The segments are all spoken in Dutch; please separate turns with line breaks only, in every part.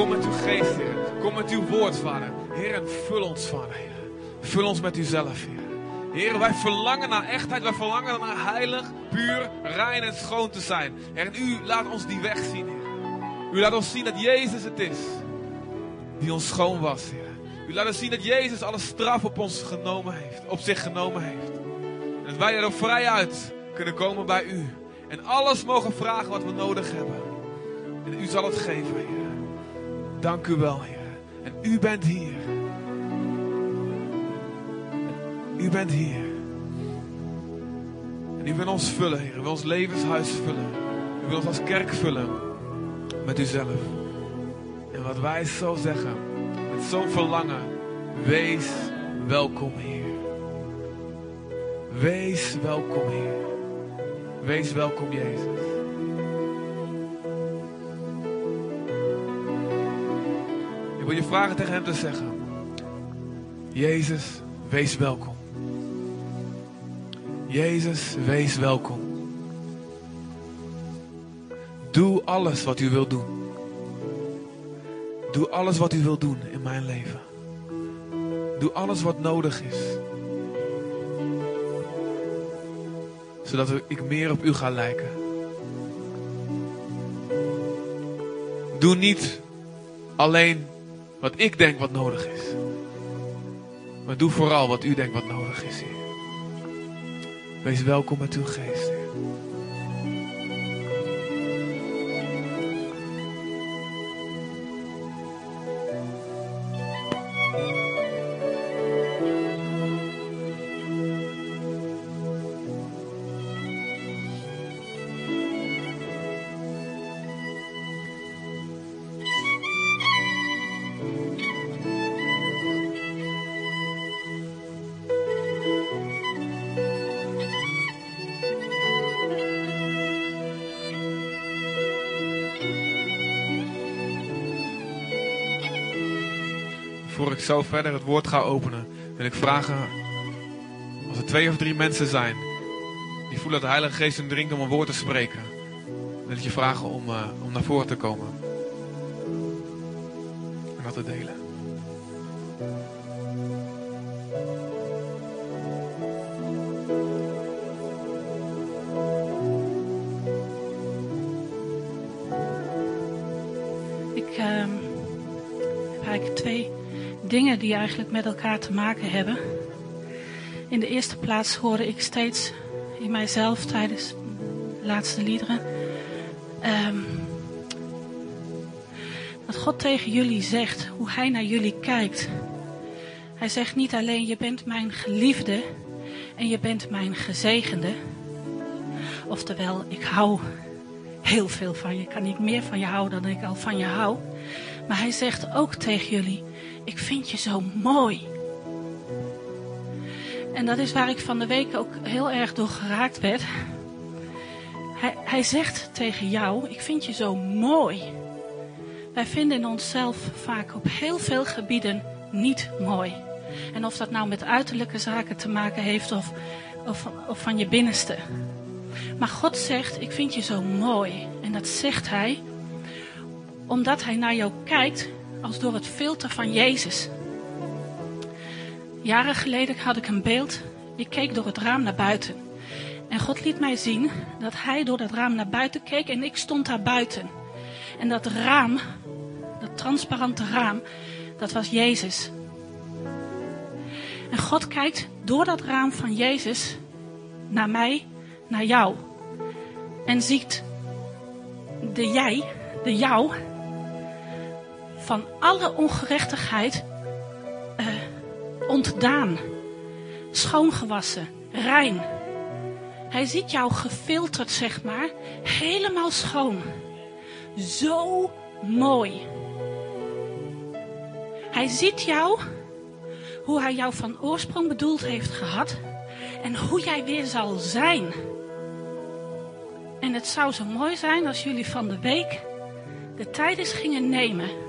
Kom met uw geest, Heer. Kom met uw woord, Vader. Heer, en vul ons, Vader, Heer. Vul ons met uzelf, Heer. Heer, wij verlangen naar echtheid. Wij verlangen naar heilig, puur, rein en schoon te zijn. Heer, en u laat ons die weg zien, Heer. U laat ons zien dat Jezus het is die ons schoon was, Heer. U laat ons zien dat Jezus alle straf op ons genomen heeft, op zich genomen heeft. En dat wij er vrij uit kunnen komen bij u. En alles mogen vragen wat we nodig hebben. En u zal het geven, Heer. Dank u wel, Heer. En u bent hier. U bent hier. En u wil ons vullen, Heer. U wil ons levenshuis vullen. U wil ons als kerk vullen met uzelf. En wat wij zo zeggen, met zo'n verlangen, wees welkom, Heer. Wees welkom, Heer. Wees welkom, Jezus. Wil je vragen tegen hem te zeggen. Jezus, wees welkom. Jezus, wees welkom. Doe alles wat u wilt doen. Doe alles wat u wilt doen in mijn leven. Doe alles wat nodig is. Zodat ik meer op u ga lijken. Doe niet alleen wat ik denk wat nodig is. Maar doe vooral wat u denkt wat nodig is, Heer. Wees welkom met uw geest, zo verder het woord ga openen, wil ik vragen, als er twee of drie mensen zijn die voelen dat de Heilige Geest hun dringt om een woord te spreken, wil ik je vragen om, uh, om naar voren te komen en dat te delen.
Dingen die eigenlijk met elkaar te maken hebben. In de eerste plaats hoorde ik steeds in mijzelf tijdens de laatste liederen. Um, dat God tegen jullie zegt hoe Hij naar jullie kijkt. Hij zegt niet alleen je bent mijn geliefde en je bent mijn gezegende. Oftewel, ik hou heel veel van je. Ik kan niet meer van je houden dan ik al van je hou. Maar hij zegt ook tegen jullie: Ik vind je zo mooi. En dat is waar ik van de week ook heel erg door geraakt werd. Hij, hij zegt tegen jou: Ik vind je zo mooi. Wij vinden in onszelf vaak op heel veel gebieden niet mooi. En of dat nou met uiterlijke zaken te maken heeft of, of, of van je binnenste. Maar God zegt: Ik vind je zo mooi. En dat zegt Hij omdat Hij naar jou kijkt als door het filter van Jezus. Jaren geleden had ik een beeld. Ik keek door het raam naar buiten. En God liet mij zien dat Hij door dat raam naar buiten keek en ik stond daar buiten. En dat raam, dat transparante raam, dat was Jezus. En God kijkt door dat raam van Jezus naar mij, naar jou. En ziet de jij, de jou, van alle ongerechtigheid uh, ontdaan. Schoongewassen, rein. Hij ziet jou gefilterd, zeg maar, helemaal schoon. Zo mooi. Hij ziet jou, hoe hij jou van oorsprong bedoeld heeft gehad en hoe jij weer zal zijn. En het zou zo mooi zijn als jullie van de week de tijd eens gingen nemen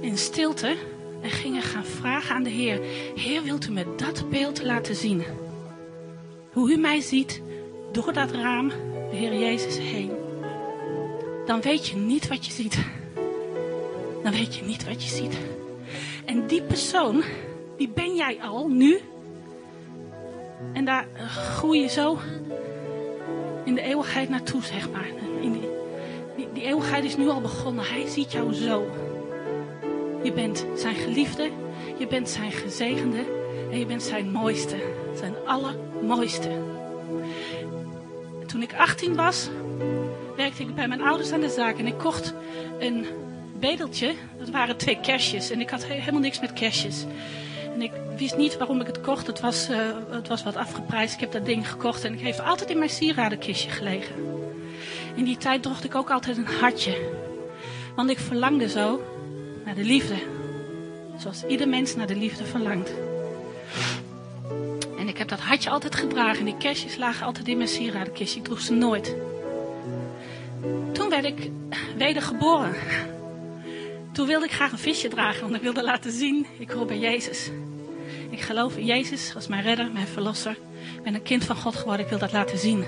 in stilte en gingen gaan vragen aan de Heer: Heer, wilt u me dat beeld laten zien? Hoe u mij ziet door dat raam, de Heer Jezus heen. Dan weet je niet wat je ziet. dan weet je niet wat je ziet. En die persoon, die ben jij al nu. En daar eh, groei je zo in de eeuwigheid naartoe, zeg maar. In die, die, die eeuwigheid is nu al begonnen. Hij ziet jou zo. Je bent zijn geliefde, je bent zijn gezegende en je bent zijn mooiste. Zijn allermooiste. Toen ik 18 was, werkte ik bij mijn ouders aan de zaak en ik kocht een bedeltje. Dat waren twee kerstjes en ik had helemaal niks met kerstjes. En ik wist niet waarom ik het kocht. Het was, uh, het was wat afgeprijsd. Ik heb dat ding gekocht en ik heeft altijd in mijn sieradenkistje gelegen. In die tijd droeg ik ook altijd een hartje. Want ik verlangde zo de liefde. Zoals ieder mens naar de liefde verlangt. En ik heb dat hartje altijd gedragen. Die kerstjes lagen altijd in mijn sieradenkistje. Ik droeg ze nooit. Toen werd ik wedergeboren. Toen wilde ik graag een visje dragen, want ik wilde laten zien, ik hoor bij Jezus. Ik geloof in Jezus als mijn redder, mijn verlosser. Ik ben een kind van God geworden, ik wil dat laten zien.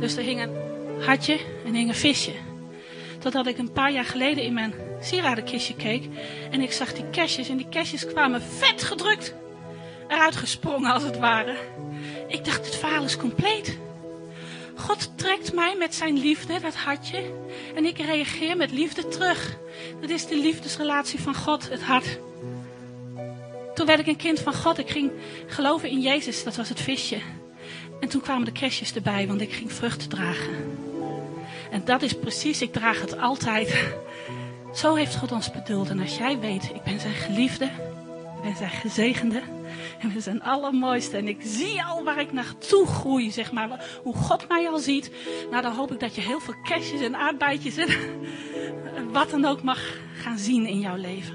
Dus er hing een hartje en hing een visje. Totdat ik een paar jaar geleden in mijn sieradenkistje keek en ik zag die kerstjes en die kerstjes kwamen vet gedrukt eruit gesprongen als het ware. Ik dacht, het verhaal is compleet. God trekt mij met zijn liefde, dat hartje, en ik reageer met liefde terug. Dat is de liefdesrelatie van God, het hart. Toen werd ik een kind van God. Ik ging geloven in Jezus, dat was het visje. En toen kwamen de kerstjes erbij, want ik ging vruchten dragen. En dat is precies, ik draag het altijd. Zo heeft God ons bedoeld. En als jij weet, ik ben zijn geliefde, ik ben zijn gezegende. En we zijn allermooiste. En ik zie al waar ik naartoe groei, zeg maar. Hoe God mij al ziet. Nou, dan hoop ik dat je heel veel kerstjes en aardbeidjes en wat dan ook mag gaan zien in jouw leven.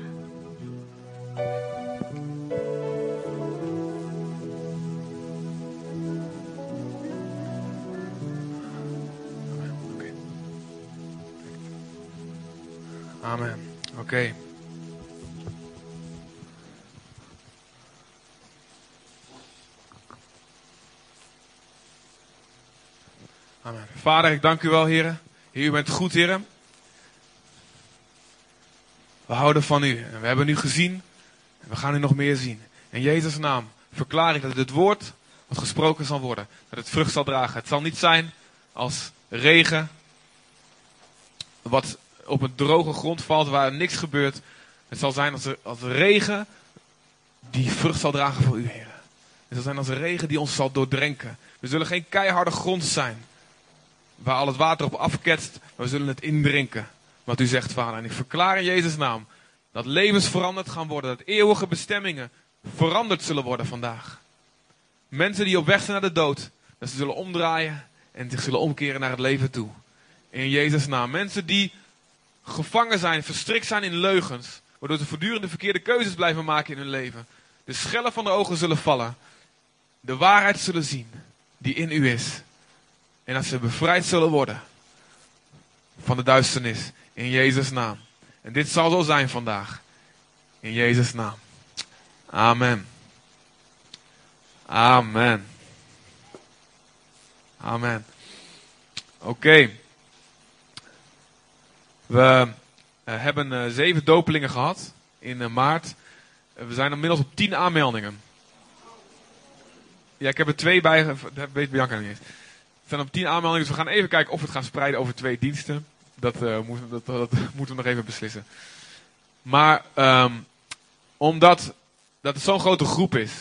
Amen. Oké. Amen. Vader, ik dank u wel, heren. Heer, u bent goed, heren. We houden van u. En we hebben u gezien. En we gaan u nog meer zien. In Jezus' naam verklaar ik dat het woord wat gesproken zal worden, dat het vrucht zal dragen. Het zal niet zijn als regen, wat op een droge grond valt waar niks gebeurt. Het zal zijn als, als regen die vrucht zal dragen voor u, Heer. Het zal zijn als regen die ons zal doordrenken. We zullen geen keiharde grond zijn waar al het water op afketst, maar we zullen het indrinken. Wat u zegt, Vader. En ik verklaar in Jezus' naam dat levens veranderd gaan worden, dat eeuwige bestemmingen veranderd zullen worden vandaag. Mensen die op weg zijn naar de dood, dat ze zullen omdraaien en zich zullen omkeren naar het leven toe. In Jezus' naam. Mensen die gevangen zijn, verstrikt zijn in leugens, waardoor ze voortdurend de verkeerde keuzes blijven maken in hun leven. De schellen van de ogen zullen vallen, de waarheid zullen zien die in u is. En dat ze bevrijd zullen worden van de duisternis. In Jezus' naam. En dit zal zo zijn vandaag. In Jezus' naam. Amen. Amen. Amen. Oké. We uh, hebben uh, zeven dopelingen gehad in uh, maart. we zijn inmiddels op tien aanmeldingen. Ja, ik heb er twee bij. Dat weet Bianca niet eens. Er zijn op tien aanmeldingen, dus we gaan even kijken of we het gaan spreiden over twee diensten. Dat, uh, moet, dat, moeten we nog even beslissen. Maar um, omdat dat het zo'n grote groep is,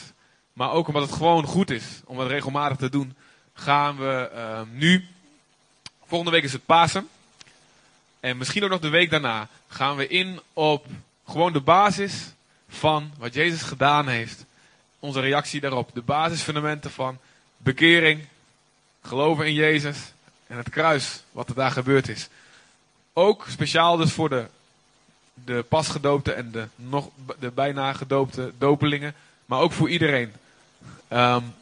maar ook omdat het gewoon goed is om het regelmatig te doen, gaan we uh, nu. Volgende week is het Pasen. En misschien ook nog de week daarna gaan we in op gewoon de basis van wat Jezus gedaan heeft. Onze reactie daarop. De basisfundamenten van bekering, Geloven in Jezus en het kruis, wat er daar gebeurd is. Ook speciaal dus voor de, de pasgedoopte en de, nog, de bijna gedoopte dopelingen. Maar ook voor iedereen. Um,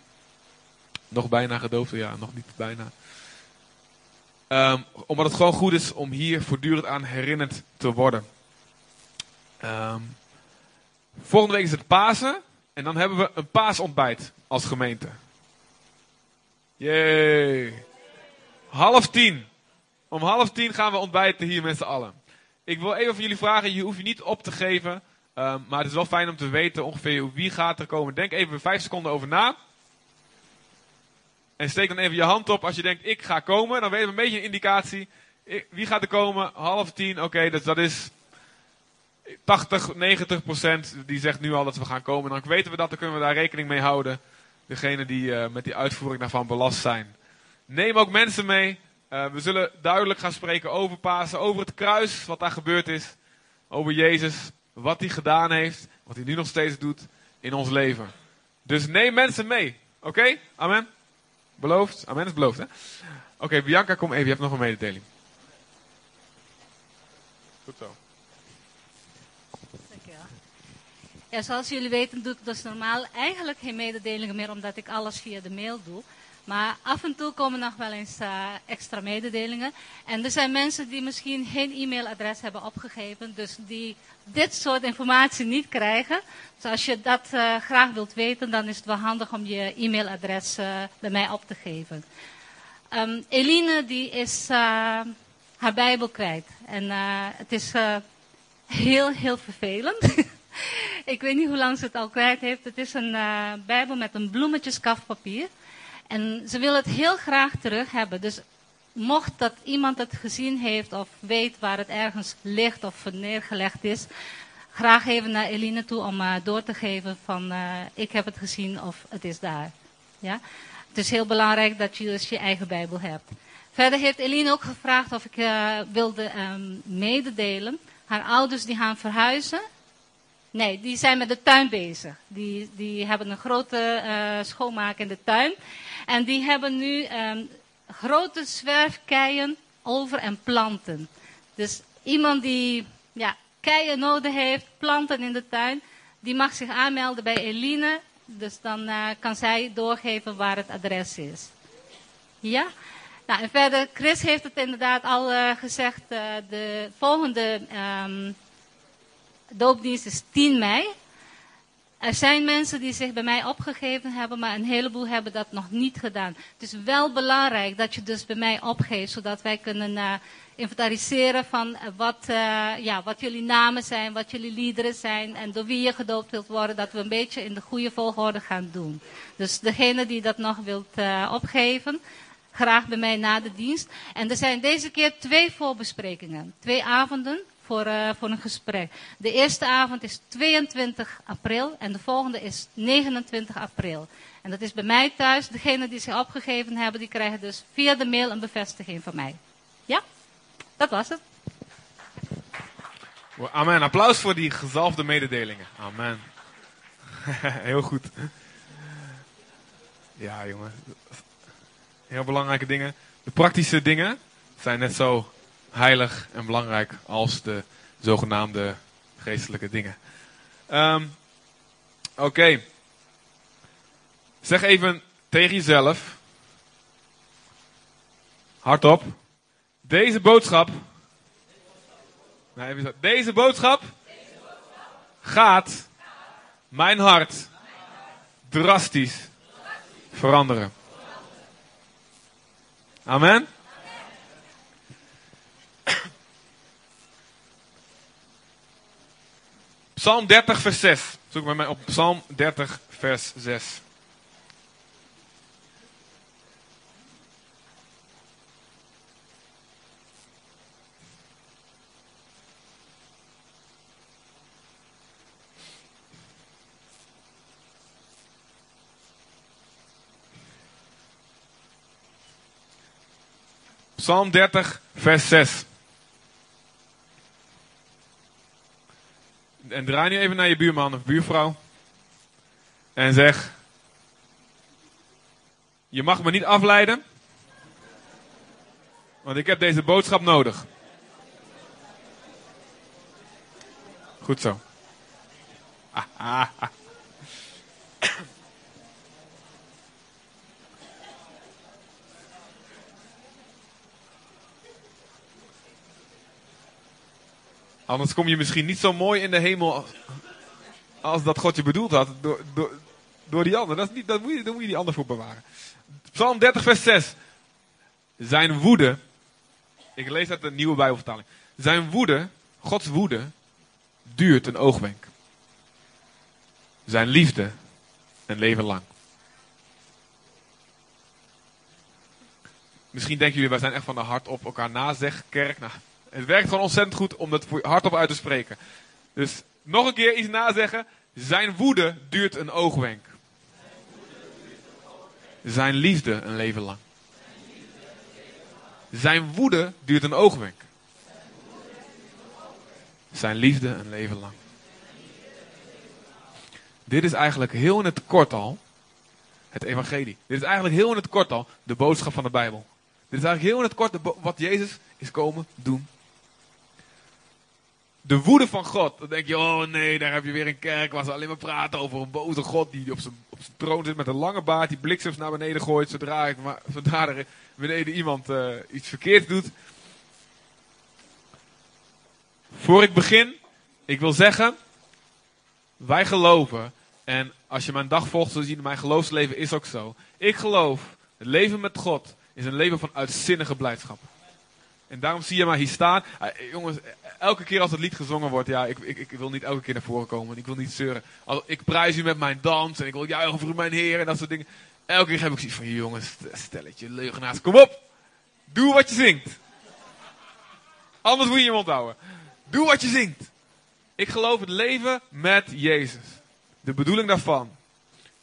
nog bijna gedoopte, ja, nog niet bijna. Um, omdat het gewoon goed is om hier voortdurend aan herinnerd te worden. Um, volgende week is het Pasen. En dan hebben we een paasontbijt als gemeente. Jee. Half tien. Om half tien gaan we ontbijten hier met z'n allen. ik wil even van jullie vragen, je hoeft je niet op te geven. ehm, maar het is wel fijn om te weten ongeveer wie gaat er komen. Denk even vijf seconden over na. En steek dan even je hand op als je denkt, ik ga komen. Dan weten we een beetje een indicatie. Wie gaat er komen? Half tien, oké, dus dat is 80, 90 procent. Die zegt nu al dat we gaan komen. Dan weten we dat, dan kunnen we daar rekening mee houden. Degene die eh, met die uitvoering daarvan belast zijn. Neem ook mensen mee. Eh, we zullen duidelijk gaan spreken over Pasen, over het kruis, wat daar gebeurd is. Over Jezus, wat hij gedaan heeft, wat hij nu nog steeds doet in ons leven. Dus neem mensen mee. Oké? Amen? Beloofd? Amen is beloofd, hè? Oké, Bianca, kom even. Je hebt nog een mededeling. Goed zo.
Dankjewel. Ja, zoals jullie weten doe ik dus normaal eigenlijk geen mededelingen meer, omdat ik alles via de mail doe. Maar af en toe komen nog wel eens eh, extra mededelingen. En er zijn mensen die misschien geen e-mailadres hebben opgegeven, dus die dit soort informatie niet krijgen. Dus als je dat eh, graag wilt weten, dan is het wel handig om je e-mailadres eh, bij mij op te geven. Ehm, Eline die is haar Bijbel kwijt. En het is heel, heel vervelend. ik weet niet hoe lang ze het al kwijt heeft. Het is een Bijbel met een bloemetjeskaftpapier. En ze wil het heel graag terug hebben. Dus mocht dat iemand het gezien heeft of weet waar het ergens ligt of neergelegd is, graag even naar Eline toe om eh, door te geven van eh, ik heb het gezien of het is daar. Ja? Het is heel belangrijk dat je dus je eigen Bijbel hebt. Verder heeft Eline ook gevraagd of ik eh, wilde ehm, mededelen. Haar ouders die gaan verhuizen. Nee, die zijn met de tuin bezig. Die, die hebben een grote schoonmaak in de tuin. En die hebben nu ehm, grote zwerfkeien over en planten. Dus iemand die ja, keien nodig heeft, planten in de tuin, die mag zich aanmelden bij Eline. Dus dan eh, kan zij doorgeven waar het adres is. Ja? Nou, en verder, Chris heeft het inderdaad al eh, gezegd. eh, de volgende ehm, doopdienst is 10 mei. Er zijn mensen die zich bij mij opgegeven hebben, maar een heleboel hebben dat nog niet gedaan. Het is wel belangrijk dat je dus bij mij opgeeft, zodat wij kunnen eh, inventariseren van eh, wat, eh, ja, wat jullie namen zijn, wat jullie liederen zijn en door wie je gedoopt wilt worden, dat we een beetje in de goede volgorde gaan doen. Dus degene die dat nog wilt opgeven, graag bij mij na de dienst. En er zijn deze keer twee voorbesprekingen, twee avonden voor, eh, voor een gesprek. De eerste avond is 22 april en de volgende is 29 april. En dat is bij mij thuis. Degenen die zich opgegeven hebben, die krijgen dus via de mail een bevestiging van mij. Ja, dat was het.
Amen. Applaus voor die gezalfde mededelingen. Amen. Heel goed. Ja, jongen. Heel belangrijke dingen. De praktische dingen zijn net zo heilig en belangrijk als de zogenaamde geestelijke dingen. Ehm, Oké. Zeg even tegen jezelf. Hardop. Deze boodschap. Nee. Deze boodschap gaat mijn hart drastisch veranderen. Amen. Psalm 30, vers 6. Zoek met mij op Psalm 30, vers 6. Psalm 30, vers 6. En draai nu even naar je buurman of buurvrouw. En zeg: Je mag me niet afleiden. Want ik heb deze boodschap nodig. Goed zo. Ah, ah, ah. Anders kom je misschien niet zo mooi in de hemel als, dat God je bedoeld had door, door, door die ander. Dat is niet, dat moet je, die ander voor bewaren. Psalm 30 vers 6. Zijn woede, ik lees uit de nieuwe Bijbelvertaling. Zijn woede Gods woede duurt een oogwenk. Zijn liefde een leven lang. Misschien denken jullie, wij zijn echt van de hart op elkaar nazeg kerk. Nou, het werkt gewoon ontzettend goed om dat hardop uit te spreken. Dus nog een keer iets nazeggen. Zijn woede duurt een oogwenk. Zijn liefde een leven lang. Zijn woede duurt een oogwenk. Zijn liefde een leven lang. Dit is eigenlijk heel in het kort al het evangelie. Dit is eigenlijk heel in het kort al de boodschap van de Bijbel. Dit is eigenlijk heel in het kort wat Jezus is komen doen. De woede van God. Dan denk je, oh nee, daar heb je weer een kerk waar ze alleen maar praten over een boze God die op zijn, op zijn troon zit met een lange baard, die bliksems naar beneden gooit zodra, ik, zodra er beneden iemand uh, iets verkeerd doet. Voor ik begin, ik wil zeggen, wij geloven, en als je mijn dag volgt, zul je zien, mijn geloofsleven is ook zo. Ik geloof, het leven met God is een leven van uitzinnige blijdschap. En daarom zie je maar hier staan. Uh, jongens, elke keer als het lied gezongen wordt, ja, ik, ik, ik, wil niet elke keer naar voren komen. Ik wil niet zeuren. Ik prijs u met mijn dans en ik wil juichen voor mijn Heer en dat soort dingen. Elke keer heb ik zoiets van, jongens, stelletje leugenaars, kom op. Doe wat je zingt. Anders moet je je mond houden. Doe wat je zingt. Ik geloof het leven met Jezus. De bedoeling daarvan.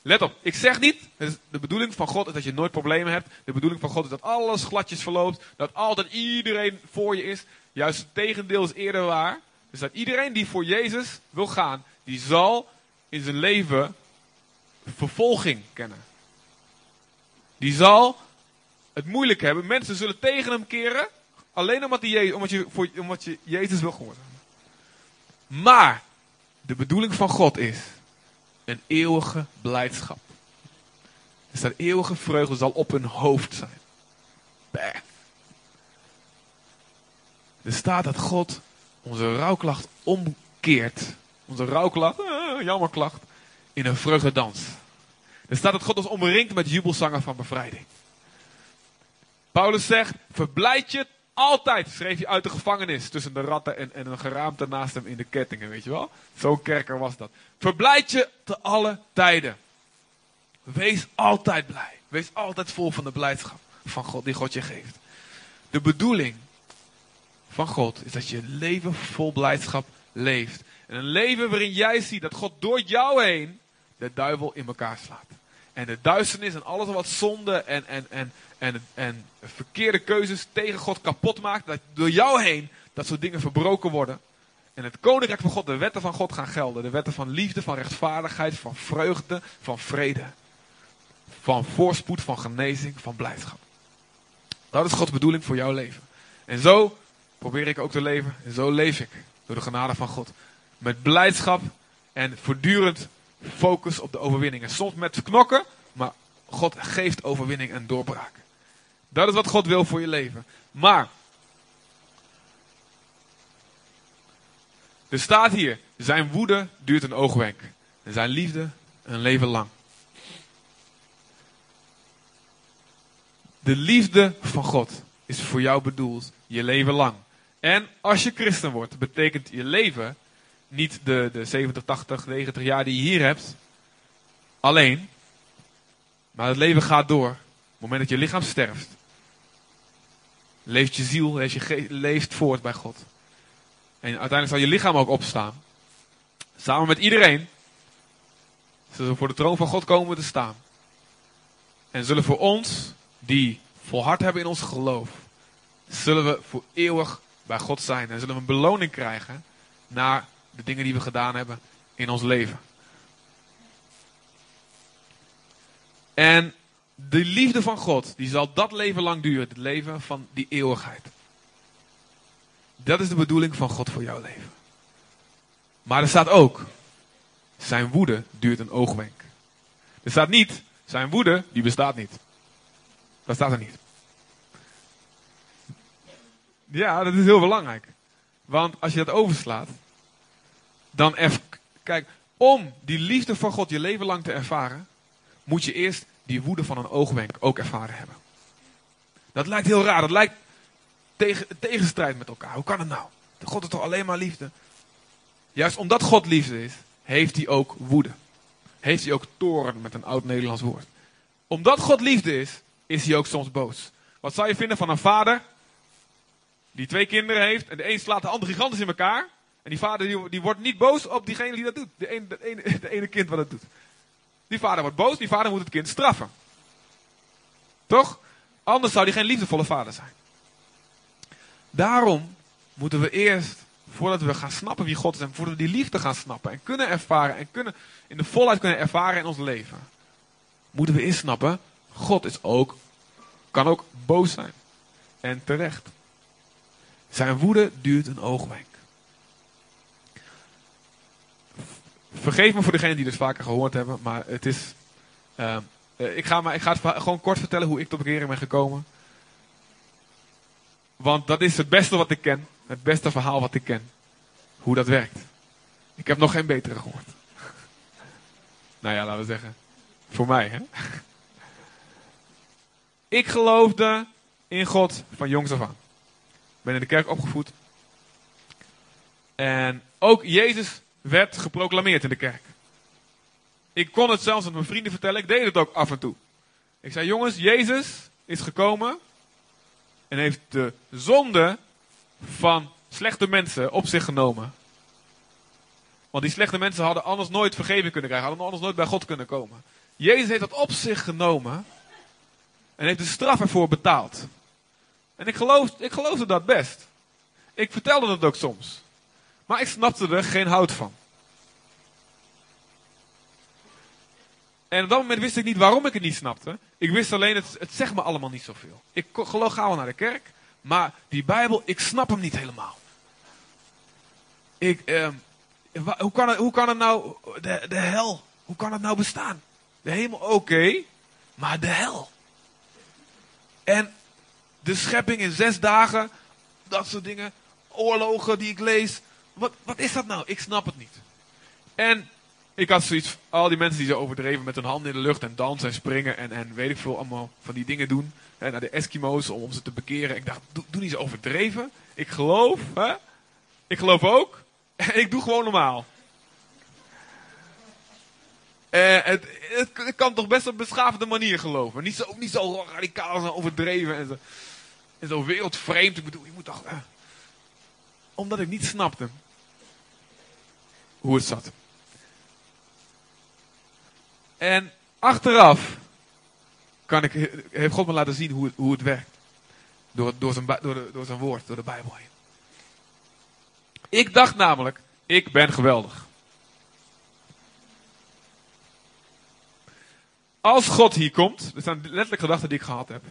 Let op, ik zeg niet, de bedoeling van God is dat je nooit problemen hebt. De bedoeling van God is dat alles gladjes verloopt. Dat altijd iedereen voor je is. Juist het tegendeel is eerder waar. Dus dat iedereen die voor Jezus wil gaan, die zal in zijn leven vervolging kennen. Die zal het moeilijk hebben. Mensen zullen tegen hem keren. Alleen omdat, die, omdat, je, voor, omdat je Jezus wil gehoorzamen. Maar de bedoeling van God is een eeuwige blijdschap. Dus dat eeuwige vreugde zal op hun hoofd zijn. Er staat dat God onze rouwklacht omkeert. Onze rouwklacht, eh, jammerklacht, in een vreugdedans. Er staat dat God ons omringt met jubelzangen van bevrijding. Paulus zegt, verblijd je altijd, schreef hij uit de gevangenis tussen de ratten en, en een geraamte naast hem in de kettingen, weet je wel? Zo'n kerker was dat. Verblijd je te alle tijden. Wees altijd blij. Wees altijd vol van de blijdschap van God die God je geeft. De bedoeling van God is dat je leven vol blijdschap leeft. En een leven waarin jij ziet dat God door jou heen de duivel in elkaar slaat. En de duisternis en alles wat zonde en, en, en, en, en verkeerde keuzes tegen God kapot maakt. Dat door jou heen dat soort dingen verbroken worden. En het koninkrijk van God, de wetten van God gaan gelden. De wetten van liefde, van rechtvaardigheid, van vreugde, van vrede. Van voorspoed, van genezing, van blijdschap. Dat is Gods bedoeling voor jouw leven. En zo probeer ik ook te leven. En zo leef ik. Door de genade van God. Met blijdschap en voortdurend focus op de overwinning. En soms met knokken, maar God geeft overwinning en doorbraak. Dat is wat God wil voor je leven. Maar, er staat hier, zijn woede duurt een oogwenk. En zijn liefde een leven lang. De liefde van God is voor jou bedoeld je leven lang. En als je christen wordt, betekent je leven niet de, de 70, 80, 90 jaar die je hier hebt. Alleen. Maar het leven gaat door. Op het moment dat je lichaam sterft. Leeft je ziel, leeft, je leeft voort bij God. En uiteindelijk zal je lichaam ook opstaan. Samen met iedereen. Zullen we voor de troon van God komen te staan. En zullen voor ons, die volhard hebben in ons geloof. Zullen we voor eeuwig bij God zijn. En zullen we een beloning krijgen naar de dingen die we gedaan hebben in ons leven. En de liefde van God, die zal dat leven lang duren. Het leven van die eeuwigheid. Dat is de bedoeling van God voor jouw leven. Maar er staat ook, zijn woede duurt een oogwenk. Er staat niet, zijn woede, die bestaat niet. Dat staat er niet. Ja, dat is heel belangrijk. Want als je dat overslaat, dan even, kijk, om die liefde van God je leven lang te ervaren, moet je eerst die woede van een oogwenk ook ervaren hebben. Dat lijkt heel raar, dat lijkt tegen, tegenstrijd met elkaar. Hoe kan het nou? God is toch alleen maar liefde? Juist omdat God liefde is, heeft hij ook woede. Heeft hij ook toren met een oud Nederlands woord. Omdat God liefde is, is hij ook soms boos. Wat zou je vinden van een vader die twee kinderen heeft en de een slaat de ander gigantisch in elkaar? En die vader die, die wordt niet boos op diegene die dat doet. De ene, de, ene, ene kind wat dat doet. Die vader wordt boos, die vader moet het kind straffen. Toch? Anders zou hij geen liefdevolle vader zijn. Daarom moeten we eerst, voordat we gaan snappen wie God is en voordat we die liefde gaan snappen en kunnen ervaren en kunnen in de volheid kunnen ervaren in ons leven, moeten we eerst snappen, God is ook, kan ook boos zijn. En terecht. Zijn woede duurt een oogwenk. Vergeef me voor degenen die dit vaker gehoord hebben, maar het is. Uh, ik, ga maar, ik ga het gewoon kort vertellen hoe ik tot bekering ben gekomen. Want dat is het beste wat ik ken. Het beste verhaal wat ik ken. Hoe dat werkt. Ik heb nog geen betere gehoord. nou ja, laten we zeggen. Voor mij, hè. ik geloofde in God van jongs af aan. Ben in de kerk opgevoed. En ook Jezus werd geproclameerd in de kerk. Ik kon het zelfs aan mijn vrienden vertellen. Ik deed het ook af en toe. Ik zei, jongens, Jezus is gekomen en heeft de zonde van slechte mensen op zich genomen. Want die slechte mensen hadden anders nooit vergeving kunnen krijgen, hadden anders nooit bij God kunnen komen. Jezus heeft dat op zich genomen en heeft de straf ervoor betaald. En ik, geloof, ik geloofde dat best. Ik vertelde dat ook soms. Maar ik snapte er geen hout van. En op dat moment wist ik niet waarom ik het niet snapte. Ik wist alleen, het, het zegt me allemaal niet zoveel. Ik geloof gauw naar de kerk, maar die Bijbel, ik snap hem niet helemaal. Ik, eh, hoe, kan het, hoe kan het nou, de, de hel, hoe kan het nou bestaan? De hemel, oké, maar de hel. En de schepping in zes dagen, dat soort dingen, oorlogen die ik lees. Wat, wat is dat nou? Ik snap het niet. En ik had zoiets, al die mensen die zo overdreven met hun handen in de lucht en dansen en springen en, en weet ik veel, allemaal van die dingen doen. Naar de Eskimo's om, ze te bekeren. Ik dacht, doe, niet zo overdreven. Ik geloof, hè? Ik geloof ook. En ik doe gewoon normaal. Eh, het, het, kan toch best op een beschaafde manier geloven. Niet zo, niet zo radicaal, zo overdreven en zo, en zo wereldvreemd. Ik bedoel, je moet toch... Omdat ik niet snapte hoe het zat. En achteraf kan ik, heeft God me laten zien hoe het, hoe het werkt. Door, door, zijn, door, door zijn woord, door de Bijbel heen. Ik dacht namelijk, ik ben geweldig. Als God hier komt, dat zijn letterlijk gedachten die ik gehad heb.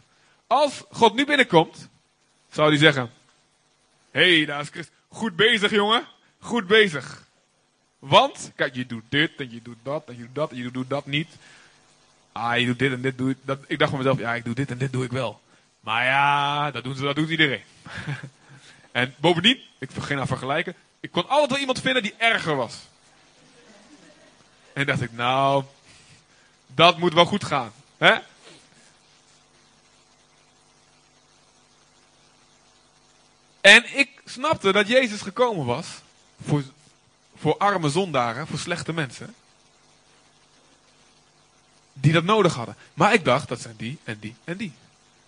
Als God nu binnenkomt, zou hij zeggen: Hé, hey, daar is Christus. Goed bezig, jongen. Goed bezig. Want, kijk, je doet dit en je doet dat en je doet dat en je doet dat niet. Ah, je doet dit en dit doe ik. Dat, ik dacht van mezelf, ja, ik doe dit en dit doe ik wel. Maar ja, dat, doen ze, dat doet iedereen. en bovendien, ik ging naar vergelijken. Ik kon altijd wel iemand vinden die erger was. En dacht ik, nou, dat moet wel goed gaan. Hè? En ik snapte dat Jezus gekomen was voor voor arme zondaren, voor slechte mensen. Die dat nodig hadden. Maar ik dacht, dat zijn die en die en die.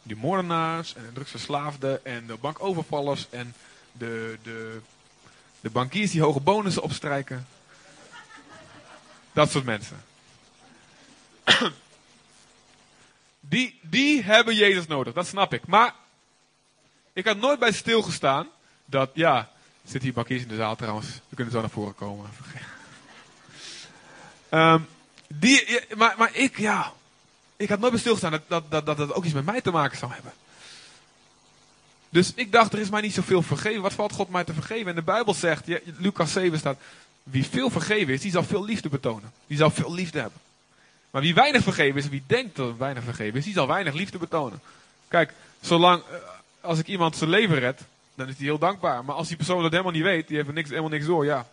Die moordenaars en de drugsverslaafden en de bankovervallers en de, de, de bankiers die hoge bonussen opstrijken. Dat soort mensen. Die, die hebben Jezus nodig, dat snap ik. Maar ik had nooit bij stilgestaan dat, ja, Zit hier bakjes in de zaal trouwens. We kunnen zo naar voren komen. um, die, maar, maar ik, ja. Ik had nooit bij stilgestaan dat dat, dat, dat ook iets met mij te maken zou hebben. Dus ik dacht, er is mij niet zoveel vergeven. Wat valt God mij te vergeven? En de Bijbel zegt, Lucas 7 staat, wie veel vergeven is, die zal veel liefde betonen. Die zal veel liefde hebben. Maar wie weinig vergeven is, wie denkt dat weinig vergeven is, die zal weinig liefde betonen. Kijk, zolang, eh, als ik iemand zijn leven red, dan is hij heel dankbaar. Maar als die persoon dat helemaal niet weet, die heeft niks, helemaal niks door, ja.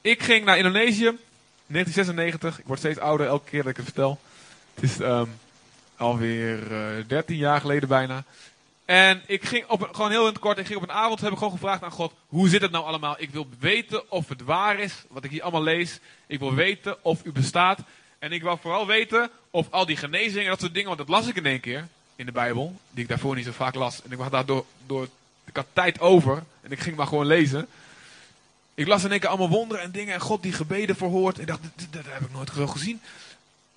Ik ging naar Indonesië, 1996. Ik word steeds ouder elke keer dat ik het vertel. Het is um, alweer uh, eh, 13 jaar geleden bijna. En ik ging op gewoon heel in het kort, ik ging op een avond, heb ik gewoon gevraagd aan God, hoe zit het nou allemaal? Ik wil weten of het waar is, wat ik hier allemaal lees. Ik wil weten of u bestaat. En ik wil vooral weten of al die genezingen en dat soort dingen, want dat las ik in één keer in de Bijbel, die ik daarvoor niet zo vaak las. En ik had daardoor, door, ik had tijd over en ik ging maar gewoon lezen. Ik las in één keer allemaal wonderen en dingen en God die gebeden verhoort. En ik dacht, dat, dat heb ik nooit gezien.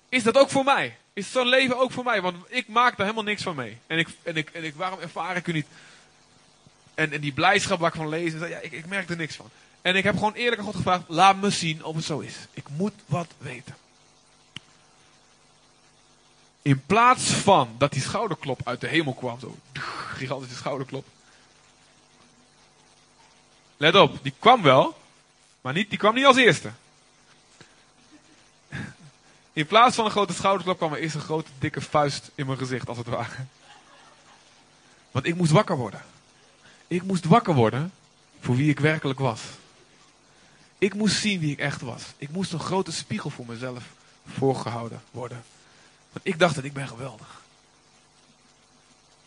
Is dat ook voor mij? Is zo'n leven ook voor mij? Want ik maak daar helemaal niks van mee. En ik, en ik, en ik waarom ervaar ik u niet? En, en die blijdschap waar ik van lees, ja, ik, ik merk er niks van. En ik heb gewoon eerlijk aan God gevraagd, laat me zien of het zo is. Ik moet wat weten. In plaats van dat die schouderklop uit de hemel kwam, zo gigantische schouderklop. Let op, die kwam wel, maar niet, die kwam niet als eerste. In plaats van een grote schouderklop kwam er eerst een grote dikke vuist in mijn gezicht, als het ware. Want ik moest wakker worden. Ik moest wakker worden voor wie ik werkelijk was. Ik moest zien wie ik echt was. Ik moest een grote spiegel voor mezelf voorgehouden worden. Want ik dacht dat ik ben geweldig.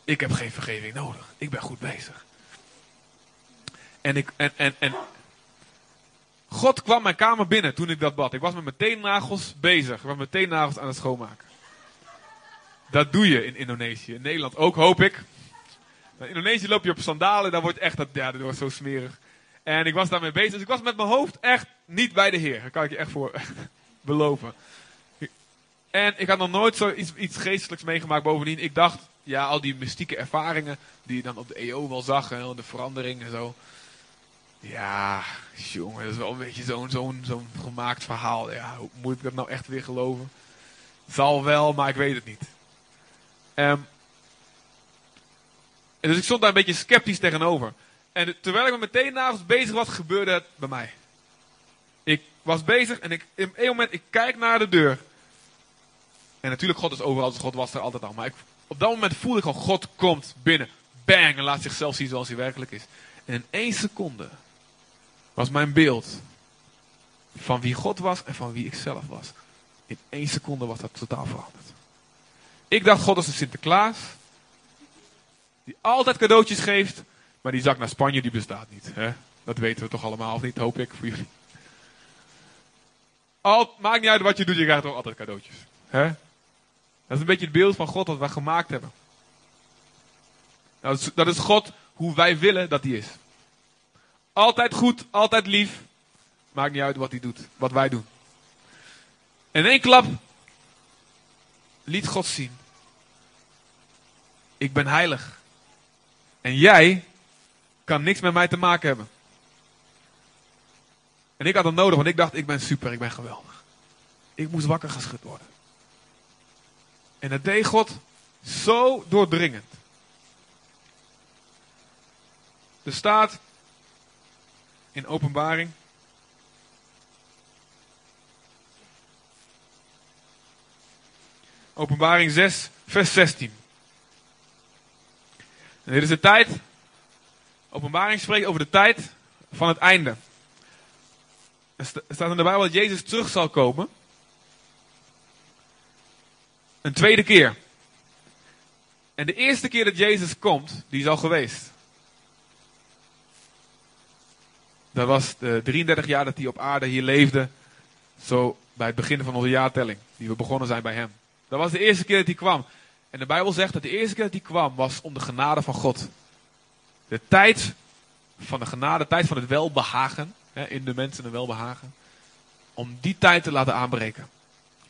Ik heb geen vergeving nodig. Ik ben goed bezig. En, ik, en, en, en God kwam mijn kamer binnen toen ik dat bad. Ik was met mijn teennagels bezig. Ik was met mijn teennagels aan het schoonmaken. Dat doe je in Indonesië. In Nederland ook, hoop ik. In Indonesië loop je op sandalen. Dan wordt echt dat, ja, dat zo smerig. En ik was daarmee bezig. Dus ik was met mijn hoofd echt niet bij de Heer. Dat kan ik je echt voor beloven. En ik had nog nooit zoiets iets geestelijks meegemaakt. Bovendien, ik dacht, ja, al die mystieke ervaringen die je dan op de EO wel zag. En de verandering en zo. Ja, jongen, dat is wel een beetje zo'n zo'n zo'n gemaakt verhaal. Ja, moet ik dat nou echt weer geloven? Zal wel, maar ik weet het niet. En dus ik stond daar een beetje sceptisch tegenover. En terwijl ik met meteen nagels bezig was, gebeurde het bij mij. Ik was bezig en ik, in één moment, ik kijk naar de deur. En natuurlijk, God is overal, dus God was er altijd al. Maar ik, op dat moment voelde ik gewoon, God komt binnen. Bang, en laat zichzelf zien zoals hij werkelijk is. En in één seconde was mijn beeld van wie God was en van wie ik zelf was. In één seconde was dat totaal veranderd. Ik dacht, God is een Sinterklaas. Die altijd cadeautjes geeft. Maar die zak naar Spanje, die bestaat niet. Hè? Dat weten we toch allemaal, of niet? Hoop ik voor jullie. Al, maakt niet uit wat je doet, je krijgt toch altijd cadeautjes. Hè? Dat is een beetje het beeld van God dat wij gemaakt hebben. Is, dat is God hoe wij willen dat hij is. Altijd goed, altijd lief. Maakt niet uit wat hij doet, wat wij doen. In één klap liet God zien. Ik ben heilig. En jij kan niks met mij te maken hebben. En ik had dat nodig, want ik dacht, ik ben super, ik ben geweldig. Ik moest wakker geschud worden. En dat deed God zo doordringend. Er staat in openbaring. Openbaring 6, vers 16. En dit is de tijd. Openbaring spreekt over de tijd van het einde. Er staat in de Bijbel dat Jezus terug zal komen. Een tweede keer. En de eerste keer dat Jezus komt, die is al geweest. Dat was de 33 jaar dat hij op aarde hier leefde. Zo bij het begin van onze jaartelling. Die we begonnen zijn bij hem. Dat was de eerste keer dat hij kwam. En de Bijbel zegt dat de eerste keer dat hij kwam was om de genade van God. De tijd van de genade, de tijd van het welbehagen. Hè, in de mensen een welbehagen. Om die tijd te laten aanbreken.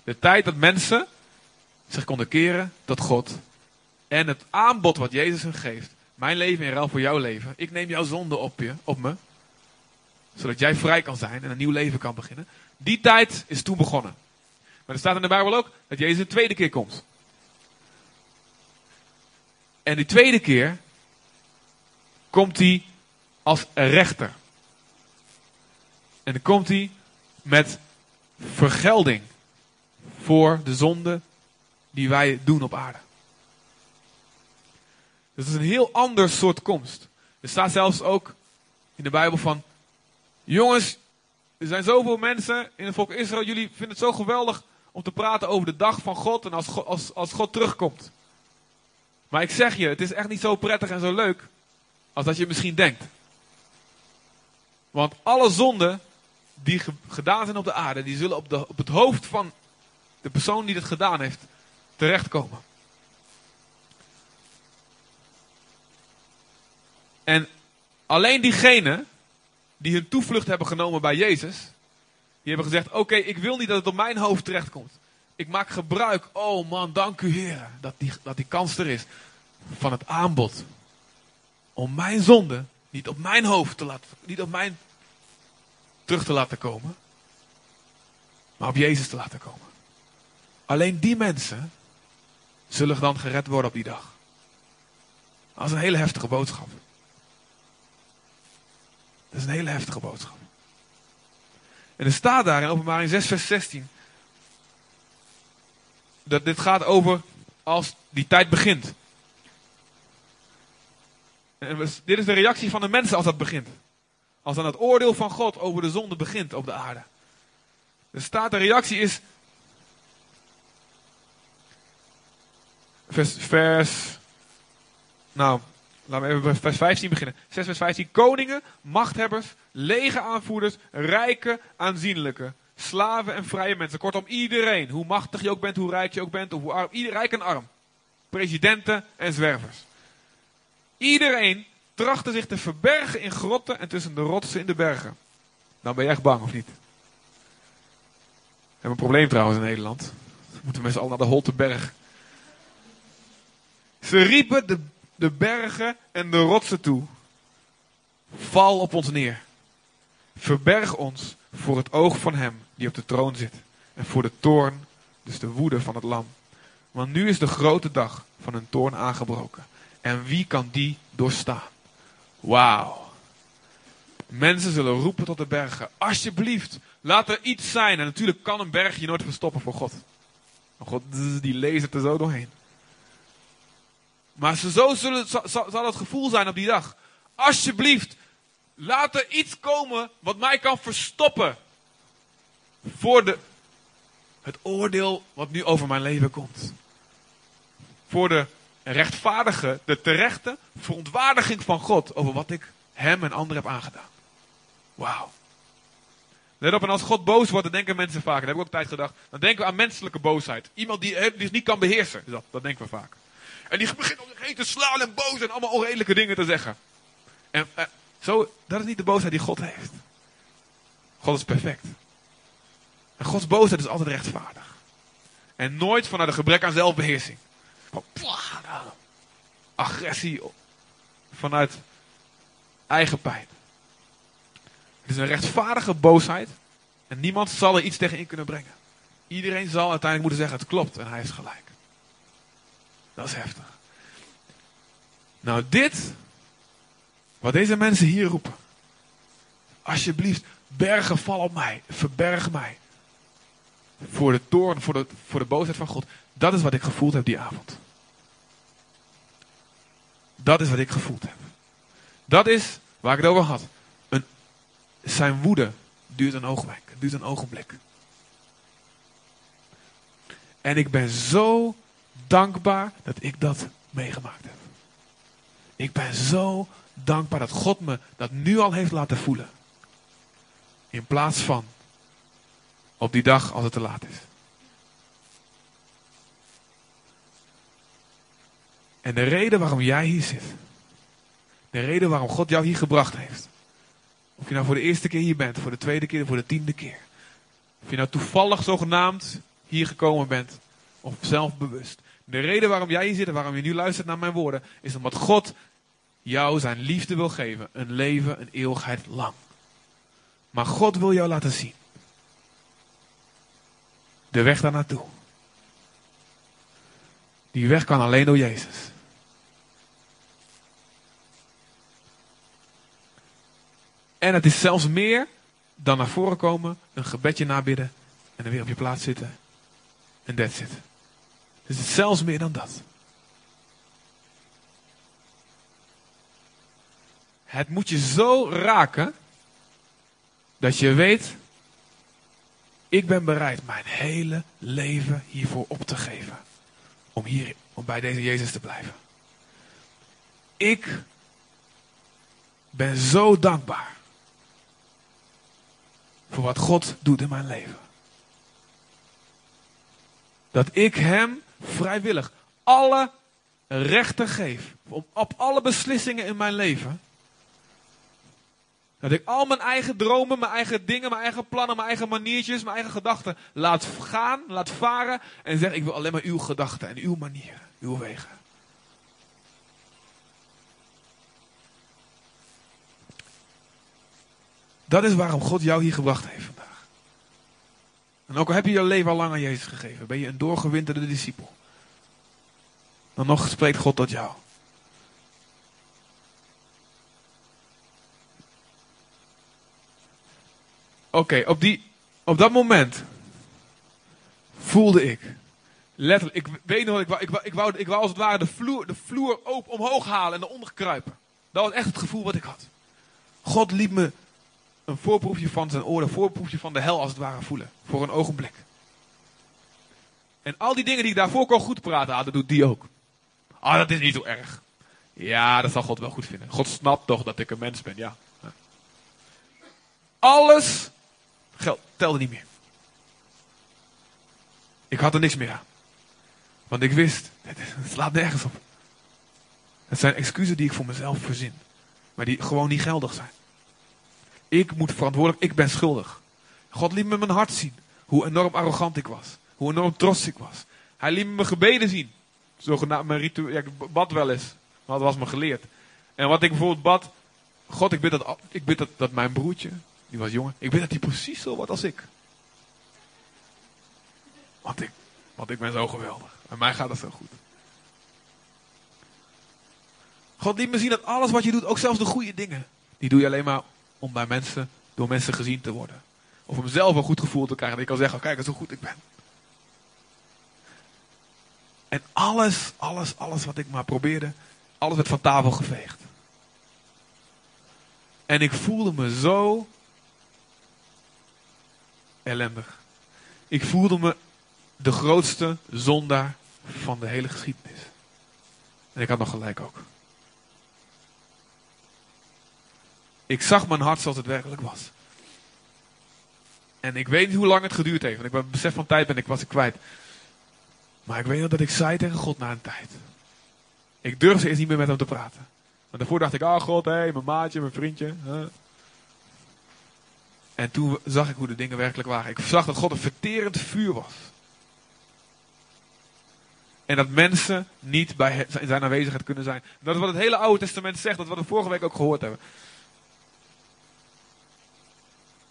De tijd dat mensen zich konden keren tot God. En het aanbod wat Jezus hen geeft. Mijn leven in ruil voor jouw leven. Ik neem jouw zonde op, je, op me zodat jij vrij kan zijn en een nieuw leven kan beginnen. Die tijd is toen begonnen. Maar er staat in de Bijbel ook dat Jezus een tweede keer komt. En die tweede keer komt hij als rechter. En dan komt hij met vergelding voor de zonde die wij doen op aarde. Dus het is een heel ander soort komst. Er staat zelfs ook in de Bijbel van Jongens, er zijn zoveel mensen in het volk Israël. Jullie vinden het zo geweldig om te praten over de dag van God en als God, als, als God terugkomt. Maar ik zeg je, het is echt niet zo prettig en zo leuk als dat je misschien denkt. Want alle zonden die ge- gedaan zijn op de aarde, die zullen op, de, op het hoofd van de persoon die het gedaan heeft terechtkomen. En alleen diegenen die hun toevlucht hebben genomen bij Jezus, die hebben gezegd: Oké, ik wil niet dat het op mijn hoofd terechtkomt. Ik maak gebruik, oh man, dank u Heer, dat die, dat die kans er is, van het aanbod. Om mijn zonde niet op mijn hoofd te laten, niet op mijn terug te laten komen, maar op Jezus te laten komen. Alleen die mensen zullen dan gered worden op die dag. Dat is een hele heftige boodschap. Dat is een hele heftige boodschap. En er staat daar in openbaring 6 vers 16. Dat dit gaat over als die tijd begint. En dit is de reactie van de mensen als dat begint. Als dan het oordeel van God over de zonde begint op de aarde. Er staat de reactie is. Vers. Nou, laten we even bij vers 15 beginnen. 6 vers 15. Koningen, machthebbers, legeraanvoerders, rijke, aanzienlijke, slaven en vrije mensen. Kortom, iedereen. Hoe machtig je ook bent, hoe rijk je ook bent, of hoe arm. Ieder rijk en arm. Presidenten en zwervers. Iedereen trachtte zich te verbergen in grotten en tussen de rotsen in de bergen. Dan ben je echt bang, of niet? We hebben een probleem trouwens in Nederland. We moeten met z'n allen naar de Holteberg. Ze riepen de, de bergen en de rotsen toe. Val op ons neer. Verberg ons voor het oog van hem die op de troon zit. En voor de toorn, dus de woede van het lam. Want nu is de grote dag van hun toorn aangebroken. En wie kan die doorstaan? Wauw. Mensen zullen roepen tot de bergen. Alsjeblieft, laat er iets zijn. En natuurlijk kan een berg je nooit verstoppen voor God. Maar God die leest er zo doorheen. Maar zo zal, het gevoel zijn op die dag. Alsjeblieft, laat er iets komen wat mij kan verstoppen. Voor de, het oordeel wat nu over mijn leven komt. Voor de rechtvaardige, de terechte verontwaardiging van God over wat ik hem en anderen heb aangedaan. Wauw. Let op, en als God boos wordt, dan denken mensen vaak, dat heb ik ook tijd gedacht, dan denken we aan menselijke boosheid. Iemand die, die het niet kan beheersen. Dat, dat denken we vaak. En die begint om zich heen te slaan en boos en allemaal onredelijke dingen te zeggen. En eh, zo, dat is niet de boosheid die God heeft. God is perfect. En Gods boosheid is altijd rechtvaardig. En nooit vanuit een gebrek aan zelfbeheersing. Van, nou, agressie vanuit eigen pijn. Het is een rechtvaardige boosheid. En niemand zal er iets tegen in kunnen brengen. Iedereen zal uiteindelijk moeten zeggen: het klopt en hij heeft gelijk. Dat is heftig. Nou, dit, wat deze mensen hier roepen. Alsjeblieft, bergen val op mij, verberg mij. Voor de toorn, voor de, voor de boosheid van God. Dat is wat ik gevoeld heb die avond. Dat is wat ik gevoeld heb. Dat is waar ik het over had. Een, zijn woede duurt een ogenblik. Duurt een ogenblik. En ik ben zo dankbaar dat ik dat meegemaakt heb. Ik ben zo dankbaar dat God me dat nu al heeft laten voelen. In plaats van op die dag als het te laat is. En de reden waarom jij hier zit. De reden waarom God jou hier gebracht heeft. Of je nou voor de eerste keer hier bent, voor de tweede keer, voor de tiende keer. Of je nou toevallig zogenaamd hier gekomen bent. Of zelfbewust. De reden waarom jij hier zit en waarom je nu luistert naar mijn woorden. Is omdat God jou zijn liefde wil geven. Een leven, een eeuwigheid lang. Maar God wil jou laten zien. De weg daar naartoe. Die weg kan alleen door Jezus. En het is zelfs meer dan naar voren komen, een gebedje nabidden en dan weer op je plaats zitten. En that's it. Dus het is zelfs meer dan dat. Het moet je zo raken dat je weet, ik ben bereid mijn hele leven hiervoor op te geven. Om, hier, om bij deze Jezus te blijven. ik ben zo dankbaar voor wat God doet in mijn leven. Dat ik Hem vrijwillig alle rechten geef op, op alle beslissingen in mijn leven. Dat ik al mijn eigen dromen, mijn eigen dingen, mijn eigen plannen, mijn eigen maniertjes, mijn eigen gedachten laat gaan, laat varen. En zeg ik wil alleen maar uw gedachten en uw manieren, uw wegen. Dat is waarom God jou hier gebracht heeft vandaag. En ook al heb je je leven al lang aan Jezus gegeven, ben je een doorgewinterde discipel. Dan nog spreekt God tot jou. Oké, op op, op dat moment voelde ik, letterlijk, ik weet nog, ik ik wou, ik wou, ik wou als het ware de vloer, de vloer open omhoog halen en eronder kruipen. Dat was echt het gevoel wat ik had. God liet me een voorproefje van zijn oren, een voorproefje van de hel als het ware voelen. Voor een ogenblik. En al die dingen die ik daarvoor kon goed praten, ah, dat doet die ook. Ah, dat is niet zo erg. Ja, dat zal God wel goed vinden. God snapt toch dat ik een mens ben, ja. Alles geld telde niet meer. Ik had er niks meer aan. Want ik wist, het, slaat nergens op. Het zijn excuses die ik voor mezelf verzin. Maar die gewoon niet geldig zijn. Ik moet verantwoordelijk, ik ben schuldig. God liet me mijn hart zien. Hoe enorm arrogant ik was. Hoe enorm trots ik was. Hij liet me mijn gebeden zien. Zogenaamd mijn ritueel. Ik bad wel eens. Maar dat was me geleerd. En wat ik bijvoorbeeld bad. God, ik bid dat, ik bid dat, dat mijn broertje. Die was jongen. Ik bid dat hij precies zo wordt als ik. Want ik, want ik ben zo geweldig. En mij gaat het zo goed. God liet me zien dat alles wat je doet, ook zelfs de goede dingen, die doe je alleen maar om bij mensen, door mensen gezien te worden. Of om zelf een goed gevoel te krijgen. Dat ik kan zeggen, kijk eens hoe goed ik ben. En alles, alles, alles wat ik maar probeerde, alles werd van tafel geveegd. En ik voelde me zo ellendig. Ik voelde me de grootste zondaar van de hele geschiedenis. En ik had nog gelijk ook. Ik zag mijn hart zoals het werkelijk was. En ik weet niet hoe lang het geduurd heeft. Want ik ben besef van tijd ben ik was ik kwijt. Maar ik weet nog dat ik zei tegen God na een tijd. Ik durfde eerst niet meer met hem te praten. Want daarvoor dacht ik, oh God, hé, hey, mijn maatje, mijn vriendje. En toen zag ik hoe de dingen werkelijk waren. Ik zag dat God een verterend vuur was. En dat mensen niet bij zijn aanwezigheid kunnen zijn. Dat is wat het hele Oude Testament zegt. Dat wat we vorige week ook gehoord hebben.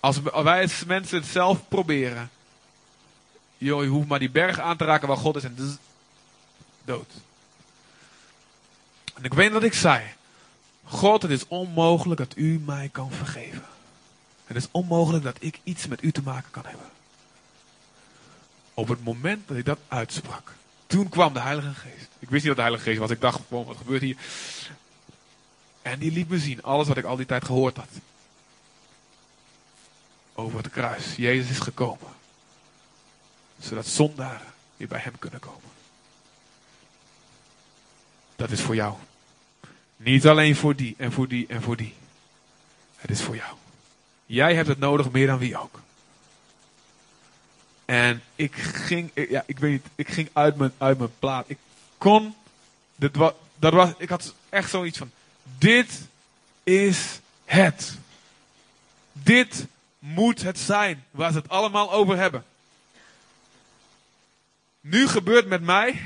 Als wij als mensen het zelf proberen. Joh, je hoeft maar die berg aan te raken waar God is en dood. En ik weet dat ik zei. God, het is onmogelijk dat u mij kan vergeven. Het is onmogelijk dat ik iets met u te maken kan hebben. Op het moment dat ik dat uitsprak, toen kwam de Heilige Geest. Ik wist niet dat de Heilige Geest was. Ik dacht gewoon, wat gebeurt hier? En die liet me zien alles wat ik al die tijd gehoord had. Over het kruis. Jezus is gekomen. Zodat zondaren weer bij hem kunnen komen. Dat is voor jou. Niet alleen voor die en voor die en voor die. Het is voor jou. Jij hebt het nodig meer dan wie ook. En ik ging, ja, ik weet niet, ik ging uit mijn, uit mijn plaat. Ik kon, dit was, dat was, ik had echt zoiets van, dit is het. Dit moet het zijn waar ze het allemaal over hebben. Nu gebeurt met mij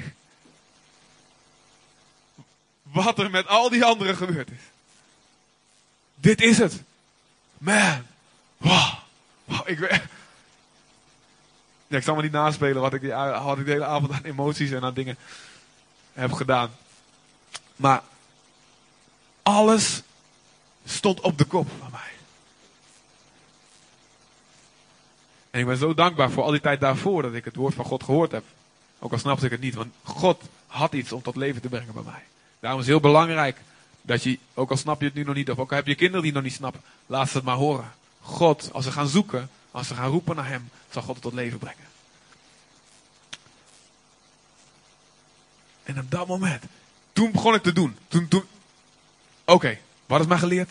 wat er met al die anderen gebeurd is. Dit is het. Man. Wow. Ik, weet, ik zal me niet naspelen wat ik, die, wat ik de hele avond aan emoties en aan dingen heb gedaan. Maar alles stond op de kop van mij. En ik ben zo dankbaar voor al die tijd daarvoor dat ik het woord van God gehoord heb. Ook al snapte ik het niet, want God had iets om tot leven te brengen bij mij. Daarom is het heel belangrijk dat je, ook al snap je het nu nog niet, of ook al heb je kinderen die het nog niet snappen, laat ze het maar horen. God, als ze gaan zoeken, als ze gaan roepen naar Hem, zal God het tot leven brengen. En op dat moment, toen begon ik te doen. Toen, toen, Oké, wat is mij geleerd?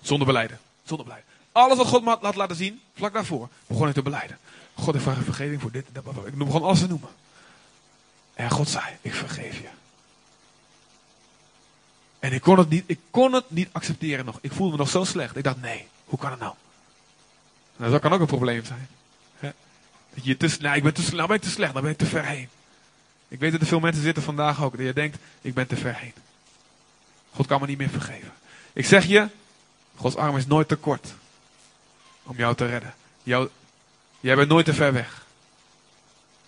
Zonder beleiden. Zonder beleiden. Alles wat God had laten zien, vlak daarvoor, begon ik te beleiden. God, ik vraag vergeving voor dit en dat. Ik begon alles te noemen. En God zei, ik vergeef je. En ik kon het niet, ik kon het niet accepteren nog. Ik voelde me nog zo slecht. Ik dacht, nee, hoe kan het nou? Nou, dat kan ook een probleem zijn. Dat je te, nou, ik ben te, nou ben ik te slecht, dan ben ik te ver heen. Ik weet dat er veel mensen zitten vandaag ook, dat je denkt, ik ben te ver heen. God kan me niet meer vergeven. Ik zeg je, Gods arm is nooit te kort om jou te redden. Jou, jij bent nooit te ver weg.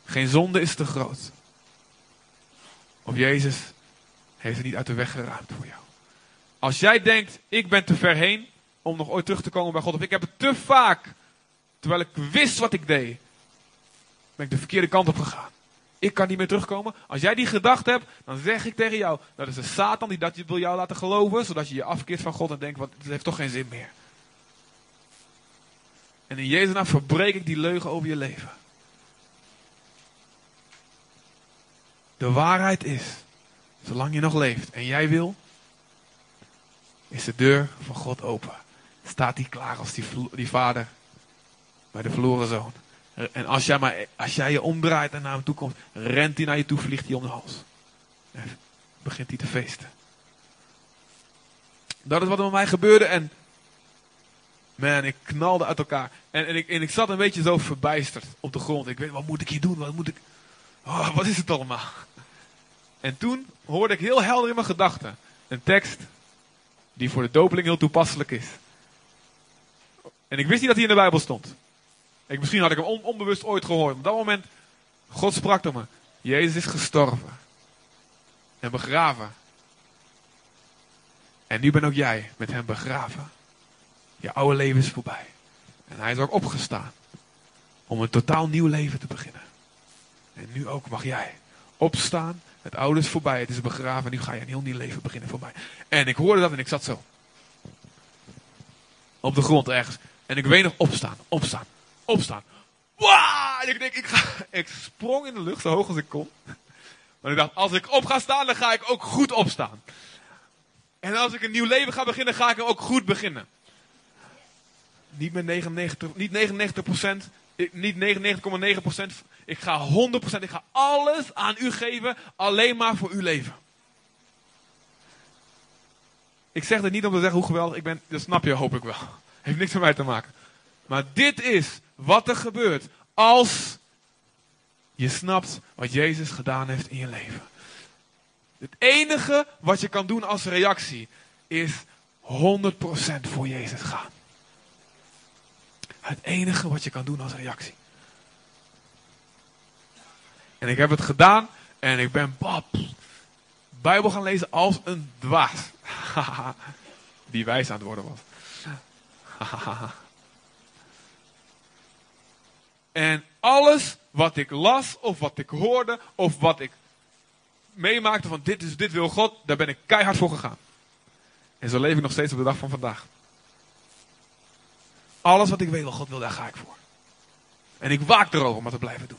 Geen zonde is te groot. Of Jezus heeft het niet uit de weg geruimd voor jou. Als jij denkt, ik ben te ver heen om nog ooit terug te komen bij God. Of ik heb het te vaak, terwijl ik wist wat ik deed, ben ik de verkeerde kant op gegaan. Ik kan niet meer terugkomen. Als jij die gedachte hebt, dan zeg ik tegen jou, dat is de Satan die dat wil jou laten geloven, zodat je je afkeert van God en denkt, wat, het heeft toch geen zin meer. En in Jezus naam verbreek ik die leugen over je leven. De waarheid is, zolang je nog leeft en jij wil, is de deur van God open. Staat hij klaar als die, die vader bij de verloren zoon. En als jij, maar, als jij je omdraait en naar hem toe komt, rent hij naar je toe, vliegt hij om de hals. En begint hij te feesten. Dat is wat er met mij gebeurde en man, ik knalde uit elkaar. En, en, ik, ik zat een beetje zo verbijsterd op de grond. Ik weet, wat moet ik hier doen? Wat moet ik... Oh, wat is het allemaal? En toen hoorde ik heel helder in mijn gedachten een tekst die voor de dopeling heel toepasselijk is. En ik wist niet dat hij in de Bijbel stond. Ik, misschien had ik hem onbewust ooit gehoord. Op dat moment, God sprak tot me. Jezus is gestorven. En begraven. En nu ben ook jij met hem begraven. Je oude leven is voorbij. En hij is ook opgestaan. Om een totaal nieuw leven te beginnen. En nu ook mag jij opstaan. Het oude is voorbij. Het is begraven. Nu ga je een heel nieuw leven beginnen voor mij. En ik hoorde dat en ik zat zo. Op de grond ergens. En ik weet nog opstaan. Opstaan opstaan. Wow! ik denk, ik, ga, ik sprong in de lucht zo hoog als ik kon. Maar ik dacht, als ik op ga staan, dan ga ik ook goed opstaan. En als ik een nieuw leven ga beginnen, ga ik hem ook goed beginnen. Niet met 99, niet 99 procent, niet 99,9 procent. Ik ga 100 procent, ik ga alles aan u geven, alleen maar voor uw leven. Ik zeg dit niet om te zeggen hoe geweldig ik ben, dat snap je hoop ik wel. Heeft niks met mij te maken. Maar dit is wat er gebeurt als je snapt wat Jezus gedaan heeft in je leven. Het enige wat je kan doen als reactie is 100% voor Jezus gaan. Het enige wat je kan doen als reactie. En ik heb het gedaan en ik ben pap, Bijbel gaan lezen als een dwaas. Die wijs aan het worden was. En alles wat ik las, of wat ik hoorde, of wat ik meemaakte van dit, is, dit wil God, daar ben ik keihard voor gegaan. En zo leef ik nog steeds op de dag van vandaag. Alles wat ik weet wat God wil, daar ga ik voor. En ik waak erover om dat te blijven doen.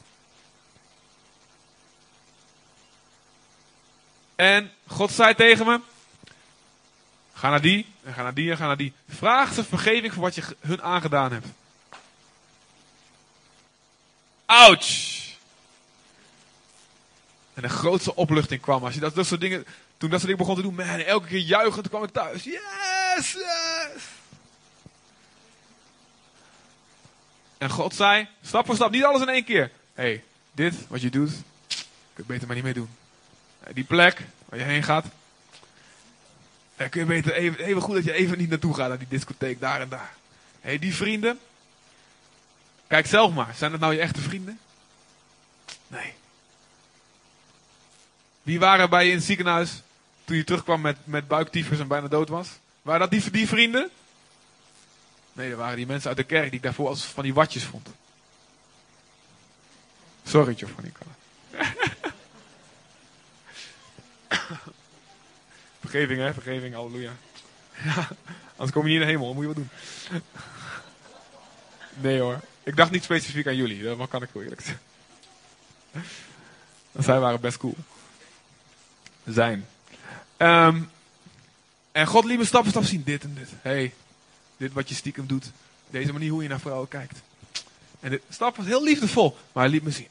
En God zei tegen me: Ga naar die, en ga naar die, en ga naar die. Vraag ze vergeving voor wat je hun aangedaan hebt. Ouch! En de grootste opluchting kwam als je dat, soort dingen, toen dat soort dingen begon te doen, man, elke keer juichen, toen kwam ik thuis. Yes, yes! En God zei, stap voor stap, niet alles in één keer. hey, dit, wat je doet, kun je beter maar niet mee doen. Die plek waar je heen gaat, kun je beter even, even goed dat je even niet naartoe gaat, naar die discotheek, daar en daar. hey, die vrienden, Kijk zelf maar, zijn het nou je echte vrienden? Nee. Wie waren bij je in het ziekenhuis toen je terugkwam met, met buiktyfus en bijna dood was? Waren dat die, die vrienden? Nee, dat waren die mensen uit de kerk die ik daarvoor als van die watjes vond. Sorry, Giovanni. Vergeving, hè? Vergeving, halleluja. Ja, anders kom je niet in de hemel, moet je wat doen. Nee hoor. Ik dacht niet specifiek aan jullie, dat kan ik wel eerlijk zeggen. Zij waren best cool. Zijn. Um, En God liet me stap voor stap zien, dit en dit. hey, dit wat je stiekem doet. Deze manier hoe je naar vrouwen kijkt. En de stap was heel liefdevol, maar hij liet me zien.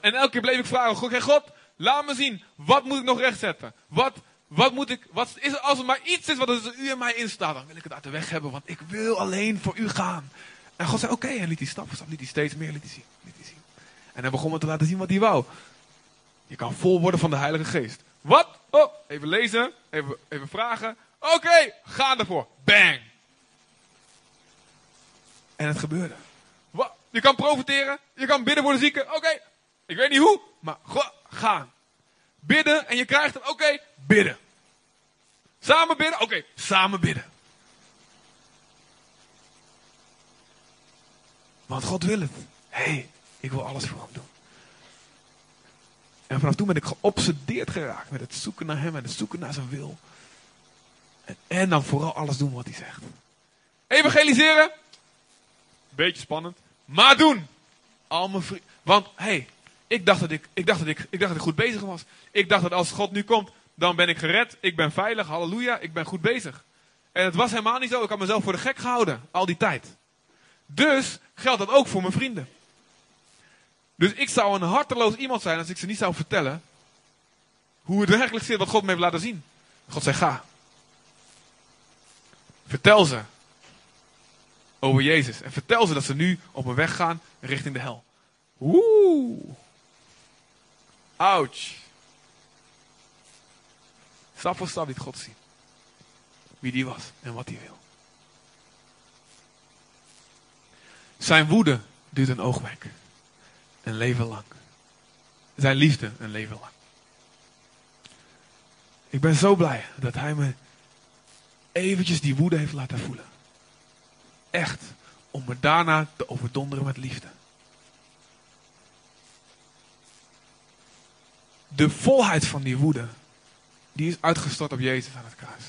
En elke keer bleef ik vragen, God, God, laat me zien, wat moet ik nog rechtzetten? Wat, wat moet ik, wat is als er maar iets is wat tussen u en mij in staat, dan wil ik het uit de weg hebben, want ik wil alleen voor u gaan. En God zei, oké, en liet hij stap voor liet hij steeds meer, liet hij zien, liet hij zien. En hij begon me te laten zien wat hij wou. Je kan vol worden van de Heilige Geest. Wat? Oh, even lezen, even, even vragen. Oké, ga ervoor. Bang. En het gebeurde. Je kan profiteren, je kan bidden voor de zieken. Oké, ik weet niet hoe, maar ga. gaan. Bidden en je krijgt het. Oké, bidden. Samen bidden? Oké, samen bidden. Want God wil het. Hé, hey, ik wil alles voor hem doen. En vanaf toen ben ik geobsedeerd geraakt met het zoeken naar hem en het zoeken naar zijn wil. En, en dan vooral alles doen wat hij zegt. Evangeliseren? Beetje spannend. Maar doen! Al mijn vrienden. Want, hé, hey, ik, dacht dat ik, ik, dacht dat ik, ik dacht dat ik goed bezig was. Ik dacht dat als God nu komt, dan ben ik gered. Ik ben veilig, halleluja, ik ben goed bezig. En het was helemaal niet zo. Ik had mezelf voor de gek gehouden, al die tijd. Dus geldt dat ook voor mijn vrienden. Dus ik zou een harteloos iemand zijn als ik ze niet zou vertellen hoe het werkelijk zit wat God me heeft laten zien. God zei ga. Vertel ze over Jezus. En vertel ze dat ze nu op een weg gaan richting de hel. Woe. Ouch. Stap voor stap liet God zien. Wie die was en wat hij wil. Zijn woede duurt een oogwenk. Een leven lang. Zijn liefde een leven lang. Ik ben zo blij dat hij me eventjes die woede heeft laten voelen. Echt. Om me daarna te overdonderen met liefde. De volheid van die woede, die is uitgestort op Jezus aan het kruis.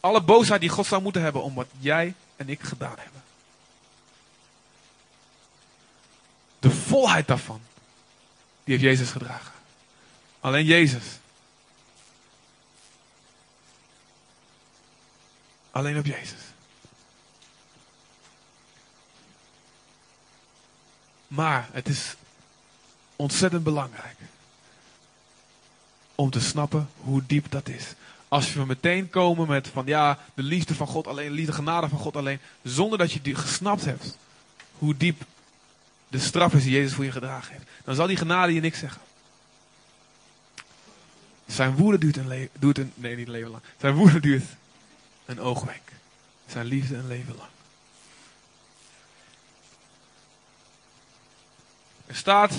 Alle boosheid die God zou moeten hebben om wat jij en ik gedaan hebben. De volheid daarvan, die heeft Jezus gedragen. Alleen Jezus. Alleen op Jezus. Maar het is ontzettend belangrijk om te snappen hoe diep dat is. Als we meteen komen met van ja, de liefde van God alleen, de genade van God alleen, zonder dat je die gesnapt hebt hoe diep de straf is die Jezus voor je gedragen heeft, dan zal die genade je niks zeggen. Zijn woede duurt een, le duurt een nee niet een leven lang. Zijn woede duurt een oogwenk. Zijn liefde een leven lang. Er staat.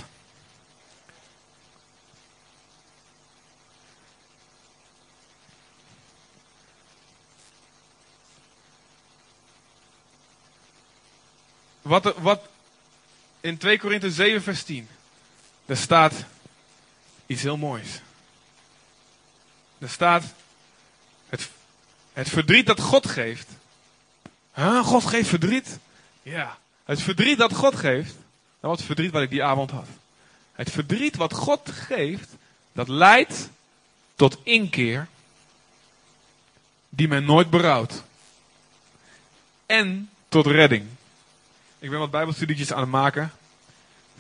Wat, wat in 2 Korinthe 7 vers 10. Daar staat iets heel moois. Er staat het, het verdriet dat God geeft. Huh? God geeft verdriet? Ja. Het verdriet dat God geeft dat was het verdriet wat ik die avond had. Het verdriet wat God geeft, dat leidt tot inkeer die men nooit berouwt. En tot redding. Ik ben wat bijbelstudietjes aan het maken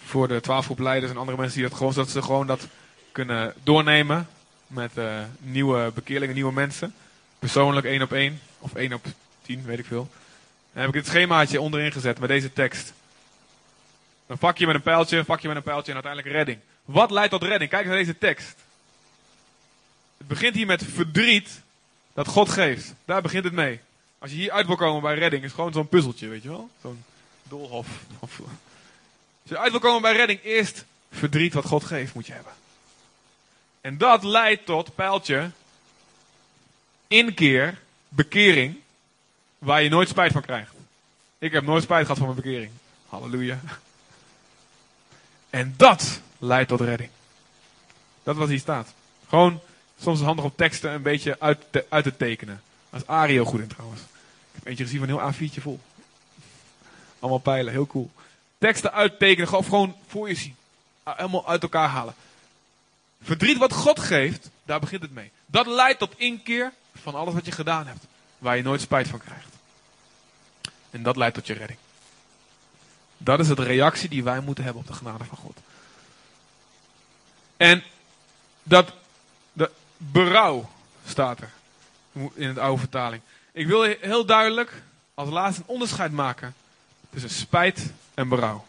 voor de twaalf leiders en andere mensen die dat gewoon, zodat ze gewoon dat kunnen doornemen met uh, nieuwe bekeerlingen, nieuwe mensen. Persoonlijk één op één of één op tien, weet ik veel. Dan heb ik dit schemaatje onderin gezet met deze tekst. Een vakje met een pijltje, een vakje met een pijltje en uiteindelijk redding. Wat leidt tot redding? Kijk naar deze tekst. Het begint hier met verdriet dat God geeft. Daar begint het mee. Als je hier uit wil komen bij redding, is gewoon zo'n puzzeltje, weet je wel? Zo'n doolhof. Als je uit wil komen bij redding, eerst verdriet wat God geeft moet je hebben. En dat leidt tot, pijltje, inkeer, bekering, waar je nooit spijt van krijgt. Ik heb nooit spijt gehad van mijn bekering. Halleluja. En dat leidt tot redding. Dat wat hier staat. Gewoon soms handig om teksten een beetje uit te, uit te tekenen. Daar is Ario goed in trouwens. Ik heb eentje gezien van een heel A4'tje vol. Allemaal pijlen, heel cool. Teksten uittekenen, of gewoon voor je zien. Ah, helemaal uit elkaar halen. Verdriet wat God geeft, Daar begint het mee. Dat leidt tot inkeer van alles wat je gedaan hebt. Waar je nooit spijt van krijgt. En dat leidt tot je redding. Dat is de reactie die wij moeten hebben op de genade van God. En dat de berouw staat er in de oude vertaling. Ik wil heel duidelijk als laatste een onderscheid maken tussen spijt en berouw.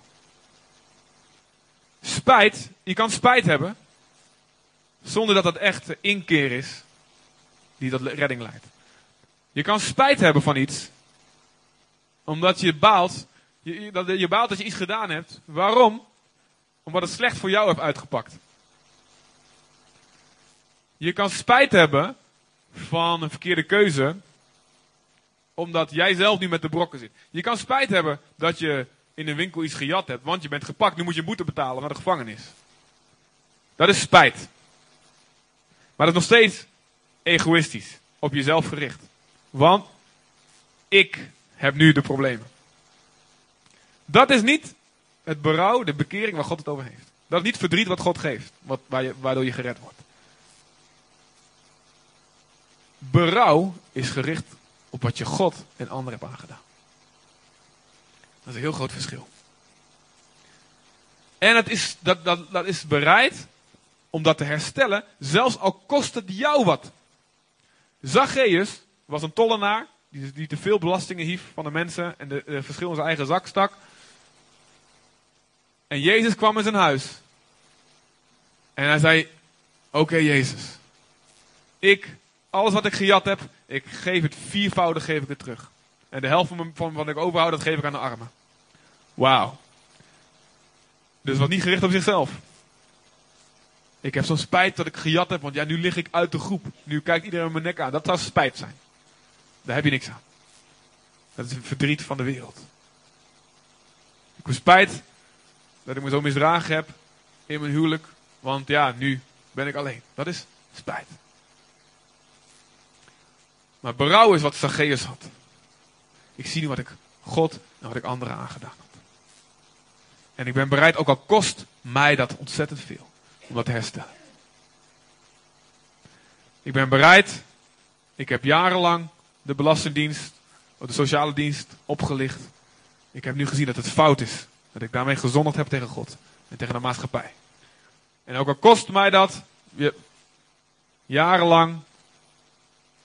Spijt, je kan spijt hebben zonder dat dat echt inkeer is die tot redding leidt. Je kan spijt hebben van iets omdat je baalt, je, dat, je baalt dat je iets gedaan hebt. Waarom? Omdat het slecht voor jou heeft uitgepakt. Je kan spijt hebben van een verkeerde keuze, omdat jij zelf nu met de brokken zit. Je kan spijt hebben dat je in een winkel iets gejat hebt, want je bent gepakt, nu moet je boete betalen naar de gevangenis. Dat is spijt. Maar dat is nog steeds egoïstisch, op jezelf gericht. Want ik heb nu de problemen. Dat is niet het berouw, de bekering waar God het over heeft. Dat is niet verdriet wat God geeft, wat, waardoor je gered wordt. Berouw is gericht op wat je God en anderen hebt aangedaan. Dat is een heel groot verschil. En het is, dat, dat, dat is bereid om dat te herstellen, zelfs al kost het jou wat. Zacchaeus was een tollenaar die, die te veel belastingen hief van de mensen en de, de verschil in zijn eigen zak stak. En Jezus kwam in zijn huis. En hij zei: Oké, Jezus. Ik, alles wat ik gejat heb, ik geef het viervoudig geef ik het terug. En de helft van, van wat ik overhoud, dat geef ik aan de armen. Wauw. Dus wat niet gericht op zichzelf. Ik heb zo'n spijt dat ik gejat heb, want ja, nu lig ik uit de groep. Nu kijkt iedereen mijn nek aan. Dat zou spijt zijn. Daar heb je niks aan. Dat is een verdriet van de wereld. Ik heb spijt dat ik me zo misdragen heb in mijn huwelijk. Want ja, nu ben ik alleen. Dat is spijt. Maar berouw is wat Zacchaeus had. Ik zie nu wat ik God en wat ik anderen aangedaan had. En ik ben bereid, ook al kost mij dat ontzettend veel, om dat te herstellen. Ik ben bereid, ik heb jarenlang de Belastingdienst, of de sociale dienst opgelicht. Ik heb nu gezien dat het fout is. Dat ik daarmee gezondigd heb tegen God en tegen de maatschappij. En ook al kost mij dat jarenlang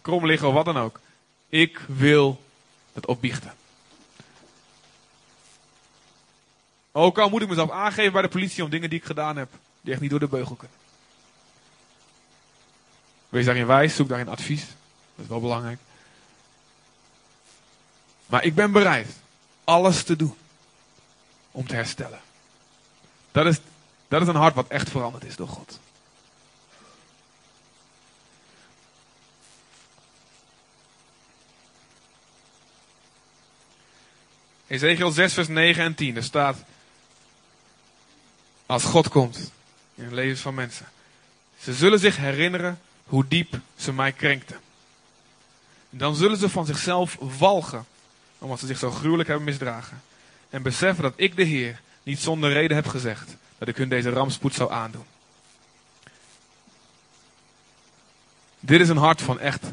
krom liggen of wat dan ook. Ik wil het opbiechten. Ook al moet ik mezelf aangeven bij de politie om dingen die ik gedaan heb, die echt niet door de beugel kunnen. Wees daarin wijs, zoek daarin advies. Dat is wel belangrijk. Maar ik ben bereid alles te doen om te herstellen. Dat is, dat is een hart wat echt veranderd is door God. Ezekiel 6, vers 9 en 10. Er staat. Als God komt in het leven van mensen. Ze zullen zich herinneren hoe diep ze mij krenkten. Dan zullen ze van zichzelf walgen omdat ze zich zo gruwelijk hebben misdragen. En beseffen dat ik de Heer niet zonder reden heb gezegd dat ik hun deze rampspoed zou aandoen. Dit is een hart van echt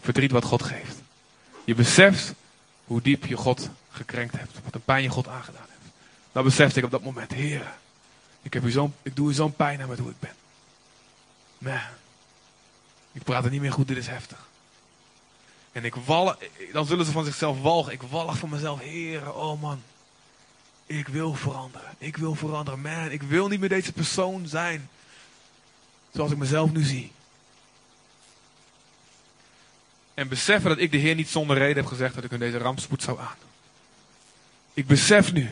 verdriet wat God geeft. Je beseft hoe diep je God gekrenkt hebt. Wat een pijn je God aangedaan hebt. Dan besefte ik op dat moment, Heer, ik, heb ik doe u zo'n pijn aan met hoe ik ben. Man, ik praat er niet meer goed, dit is heftig. En ik walg, dan zullen ze van zichzelf walgen. Ik walg van mezelf, heren, oh man. Ik wil veranderen. Ik wil veranderen. Man, ik wil niet meer deze persoon zijn. Zoals ik mezelf nu zie. En beseffen dat ik de Heer niet zonder reden heb gezegd dat ik hun deze rampspoed zou aandoen. Ik besef nu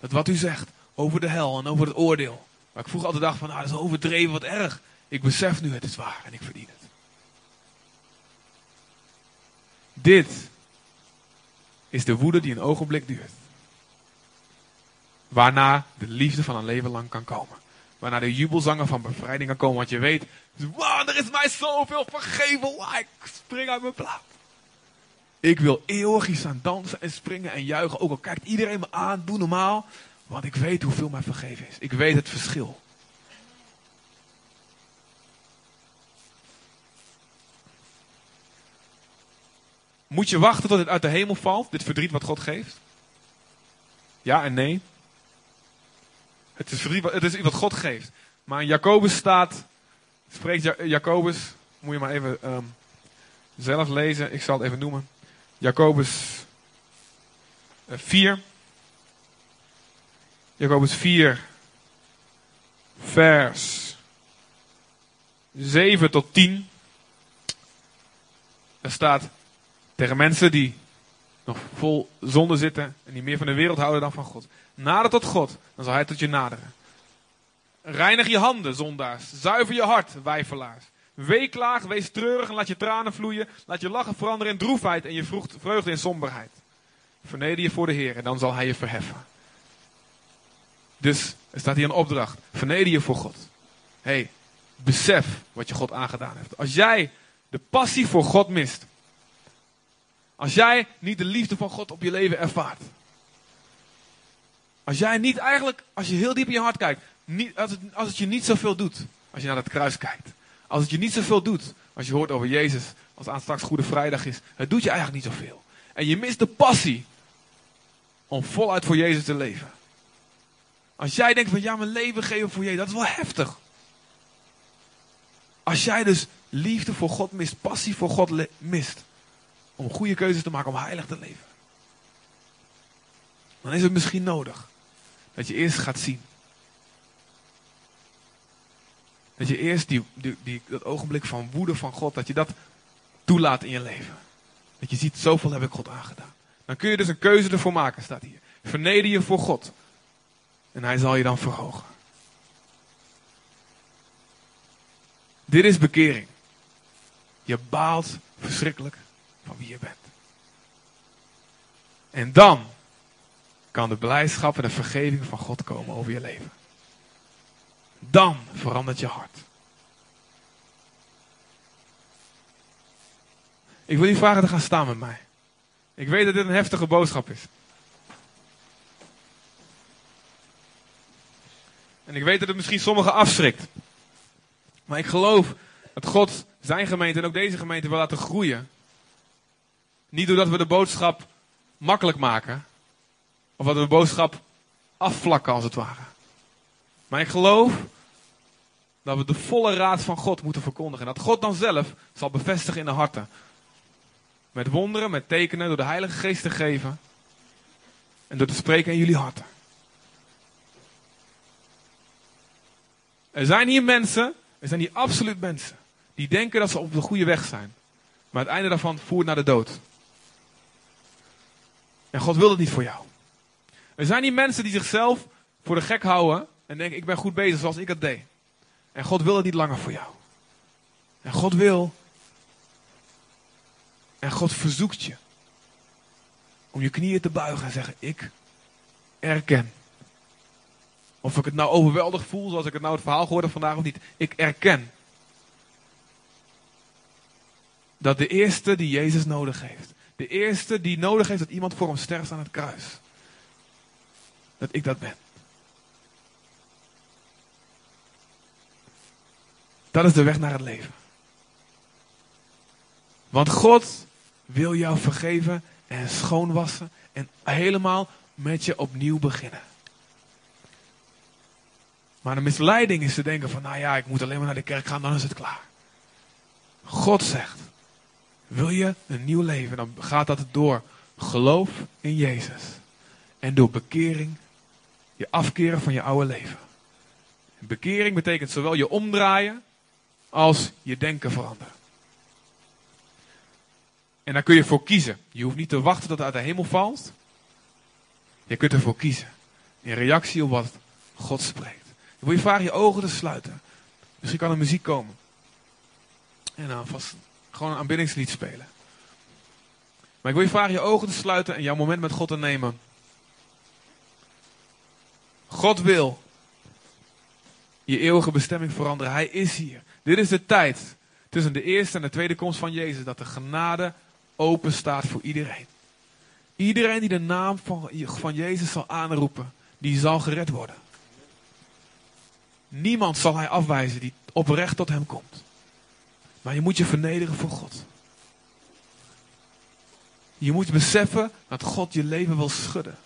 dat wat u zegt over de hel en over het oordeel. Waar ik vroeger altijd dacht van, ah, dat is overdreven, wat erg. Ik besef nu, het is waar en ik verdien het. Dit is de woede die een ogenblik duurt. Waarna de liefde van een leven lang kan komen. Waarna de jubelzangen van bevrijding kan komen. Want je weet, wow, er is mij zoveel vergeven. ik spring uit mijn plaat. Ik wil eeuwig aan dansen en springen en juichen. Ook al kijkt iedereen me aan, doe normaal. Want ik weet hoeveel mij vergeven is. Ik weet het verschil. Moet je wachten tot het uit de hemel valt, dit verdriet wat God geeft? Ja en nee. Het is, verdriet, het is wat God geeft. Maar in Jacobus staat, spreekt Jacobus, moet je maar even ehm, zelf lezen, ik zal het even noemen. Jacobus eh, 4, Jacobus 4, vers 7 tot 10. Er staat tegen mensen die nog vol zonde zitten en die meer van de wereld houden dan van God. Nader tot God, dan zal hij tot je naderen. Reinig je handen, zondaars. Zuiver je hart, wijfelaars. Weeklaag, wees treurig en laat je tranen vloeien. Laat je lachen veranderen in droefheid en je vreugde in somberheid. Verneder je voor de Heer en dan zal hij je verheffen. Dus er staat hier een opdracht. Verneder je voor God. hey, besef wat je God aangedaan heeft. Als jij de passie voor God mist. Als jij niet de liefde van God op je leven ervaart. Als jij niet eigenlijk, als je heel diep in je hart kijkt, niet, als, het, als het je niet zoveel doet, als je naar het kruis kijkt. Als het je niet zoveel doet, als je hoort over Jezus, als aan straks Goede Vrijdag is. Het doet je eigenlijk niet zoveel. En je mist de passie om voluit voor Jezus te leven. Als jij denkt van ja, mijn leven geven voor Jezus, dat is wel heftig. Als jij dus liefde voor God mist, passie voor God mist, om goede keuzes te maken, om heilig te leven. Dan is het misschien nodig dat je eerst gaat zien. Dat je eerst die, die, die, dat ogenblik van woede van God, dat je dat toelaat in je leven. Dat je ziet, zoveel heb ik God aangedaan. Dan kun je dus een keuze ervoor maken, staat hier. Verneder je voor God. En hij zal je dan verhogen. Dit is bekering. Je baalt verschrikkelijk van wie je bent. En dan kan de blijdschap en de vergeving van God komen over je leven. Dan verandert je hart. Ik wil je vragen te gaan staan met mij. Ik weet dat dit een heftige boodschap is. En ik weet dat het misschien sommigen afschrikt. Maar ik geloof dat God zijn gemeente en ook deze gemeente wil laten groeien. Niet doordat we de boodschap makkelijk maken. Of dat we de boodschap afvlakken als het ware. Maar ik geloof dat we de volle raad van God moeten verkondigen. En dat God dan zelf zal bevestigen in de harten. Met wonderen, met tekenen, door de Heilige Geest te geven. En door te spreken in jullie harten. Er zijn hier mensen, er zijn hier absoluut mensen, die denken dat ze op de goede weg zijn. Maar het einde daarvan voert naar de dood. En God wil het niet voor jou. Er zijn hier mensen die zichzelf voor de gek houden en denken, ik ben goed bezig zoals ik het deed. En God wil het niet langer voor jou. En God wil. En God verzoekt je. Om je knieën te buigen en zeggen, ik erken. Of ik het nou overweldig voel, zoals ik het nou het verhaal gehoord heb vandaag of niet. Ik erken. Dat de eerste die Jezus nodig heeft. De eerste die nodig heeft dat iemand voor hem sterft aan het kruis. Dat ik dat ben. Dat is de weg naar het leven. Want God wil jou vergeven en schoonwassen en helemaal met je opnieuw beginnen. Maar de misleiding is te denken van, nou ja, ik moet alleen maar naar de kerk gaan, dan is het klaar. God zegt, wil je een nieuw leven, dan gaat dat door geloof in Jezus. En door bekering, je afkeren van je oude leven. Bekering betekent zowel je omdraaien als je denken veranderen. En daar kun je voor kiezen. Je hoeft niet te wachten tot het uit de hemel valt. Je kunt ervoor kiezen. In reactie op wat God spreekt. Wil je vragen je ogen te sluiten. Misschien kan er muziek komen. En dan vast gewoon een aanbiddingslied spelen. Maar ik wil je vragen je ogen te sluiten en jouw moment met God te nemen. God wil je eeuwige bestemming veranderen. Hij is hier. Dit is de tijd tussen de eerste en de tweede komst van Jezus. Dat de genade open staat voor iedereen. Iedereen die de naam van, van Jezus zal aanroepen, die zal gered worden. Niemand zal hij afwijzen die oprecht tot hem komt. Maar je moet je vernederen voor God. Je moet beseffen dat God je leven wil schudden.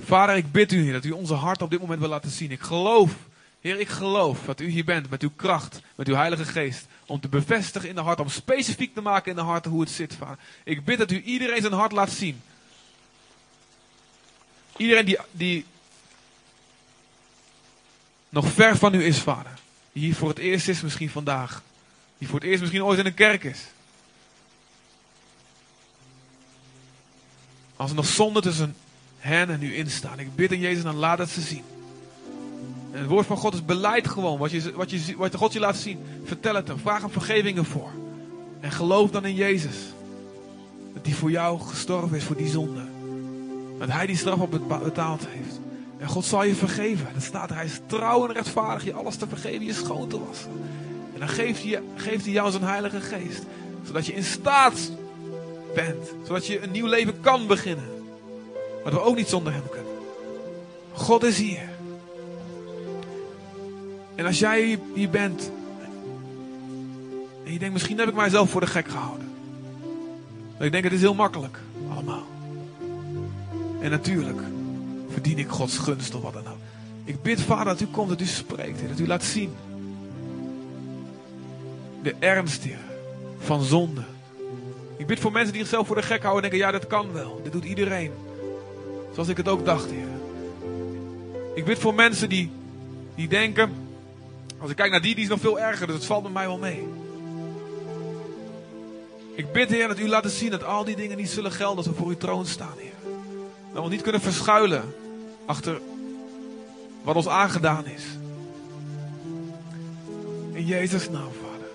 Vader, ik bid u, Heer, dat u onze hart op dit moment wil laten zien. Ik geloof, Heer, ik geloof dat u hier bent met uw kracht, met uw Heilige Geest. Om te bevestigen in de hart, om specifiek te maken in de harten hoe het zit, Vader. Ik bid dat u iedereen zijn hart laat zien. Iedereen die, die nog ver van u is, Vader. Die hier voor het eerst is, misschien vandaag. Die voor het eerst misschien ooit in een kerk is. Als er nog zonde tussen hen en u instaan. Ik bid in Jezus, dan laat het ze zien. Het woord van God is beleid gewoon. Wat, je, wat, je, wat God je laat zien. Vertel het hem. Vraag hem vergevingen voor. En geloof dan in Jezus. Dat hij voor jou gestorven is, voor die zonde. Dat hij die straf op betaald heeft. En God zal je vergeven. Dat staat, hij is trouw en rechtvaardig je alles te vergeven, je schoon te wassen. En dan geeft hij, geeft hij jou zijn heilige geest. Zodat je in staat bent. Zodat je een nieuw leven kan beginnen. Wat we ook niet zonder hem kunnen. God is hier. En als jij hier bent. En je denkt, misschien heb ik mijzelf voor de gek gehouden. Maar ik denk, het is heel makkelijk. Allemaal. En natuurlijk verdien ik Gods gunst of wat dan ook. Ik bid, Vader, dat u komt, dat u spreekt. Dat u laat zien. De ernst, hier van zonde. Ik bid voor mensen die zichzelf voor de gek houden en denken, ja, dat kan wel. Dit doet iedereen. Zoals ik het ook dacht, Heer. Ik bid voor mensen die, die denken, als ik kijk naar die, die is nog veel erger, dus het valt met mij wel mee. Ik bid, Heer, dat u laat zien dat al die dingen niet zullen gelden als we voor uw troon staan, Heer. Dat we niet kunnen verschuilen achter wat ons aangedaan is. In Jezus' naam, Vader.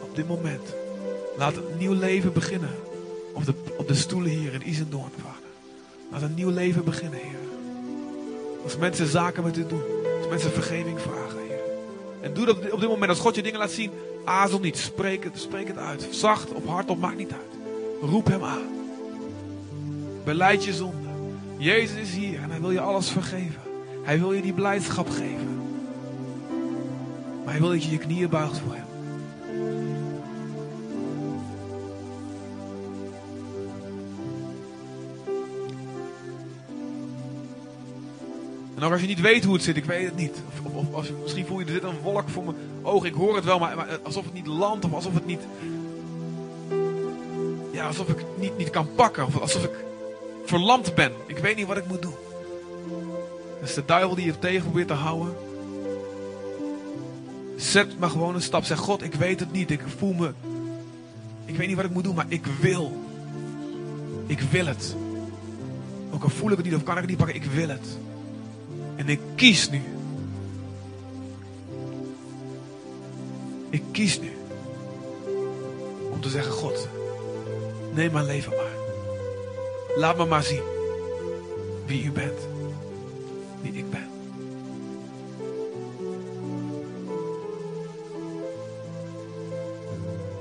Op dit moment. Laat een nieuw leven beginnen. Op de, op de stoelen hier in Isendoorn, Vader. Laat een nieuw leven beginnen, Heer. Als mensen zaken met u doen. Als mensen vergeving vragen. En doe dat op dit moment. Als God je dingen laat zien, azel niet. Spreek het, spreek het uit. Zacht of hardop, maakt niet uit. Roep hem aan. Beleid je zonde. Jezus is hier en hij wil je alles vergeven. Hij wil je die blijdschap geven. Maar hij wil dat je je knieën buigt voor hem. Ook als je niet weet hoe het zit, ik weet het niet. Of, of, als, misschien voel je er zit een wolk voor mijn ogen, ik hoor het wel, maar, maar, alsof het niet landt of alsof het niet. Ja, alsof ik het niet, niet kan pakken. Of alsof ik verlamd ben. Ik weet niet wat ik moet doen. Dat is de duivel die je tegen probeert te houden. Zet maar gewoon een stap. Zeg God, ik weet het niet. Ik voel me. Ik weet niet wat ik moet doen, maar ik wil. Ik wil het. Ook al voel ik het niet of kan ik het niet pakken, ik wil het. En ik kies nu. Ik kies nu. Om te zeggen, God, neem mijn leven maar. Laat me maar zien wie u bent. Wie ik ben.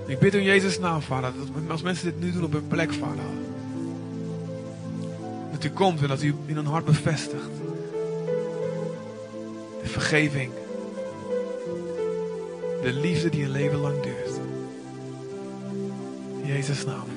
Ik bid in Jezus' naam, Vader, dat als mensen dit nu doen op hun plek, Vader, dat u komt en dat u in hun hart bevestigt. De vergeving. De liefde die een leven lang duurt. In Jezus' naam.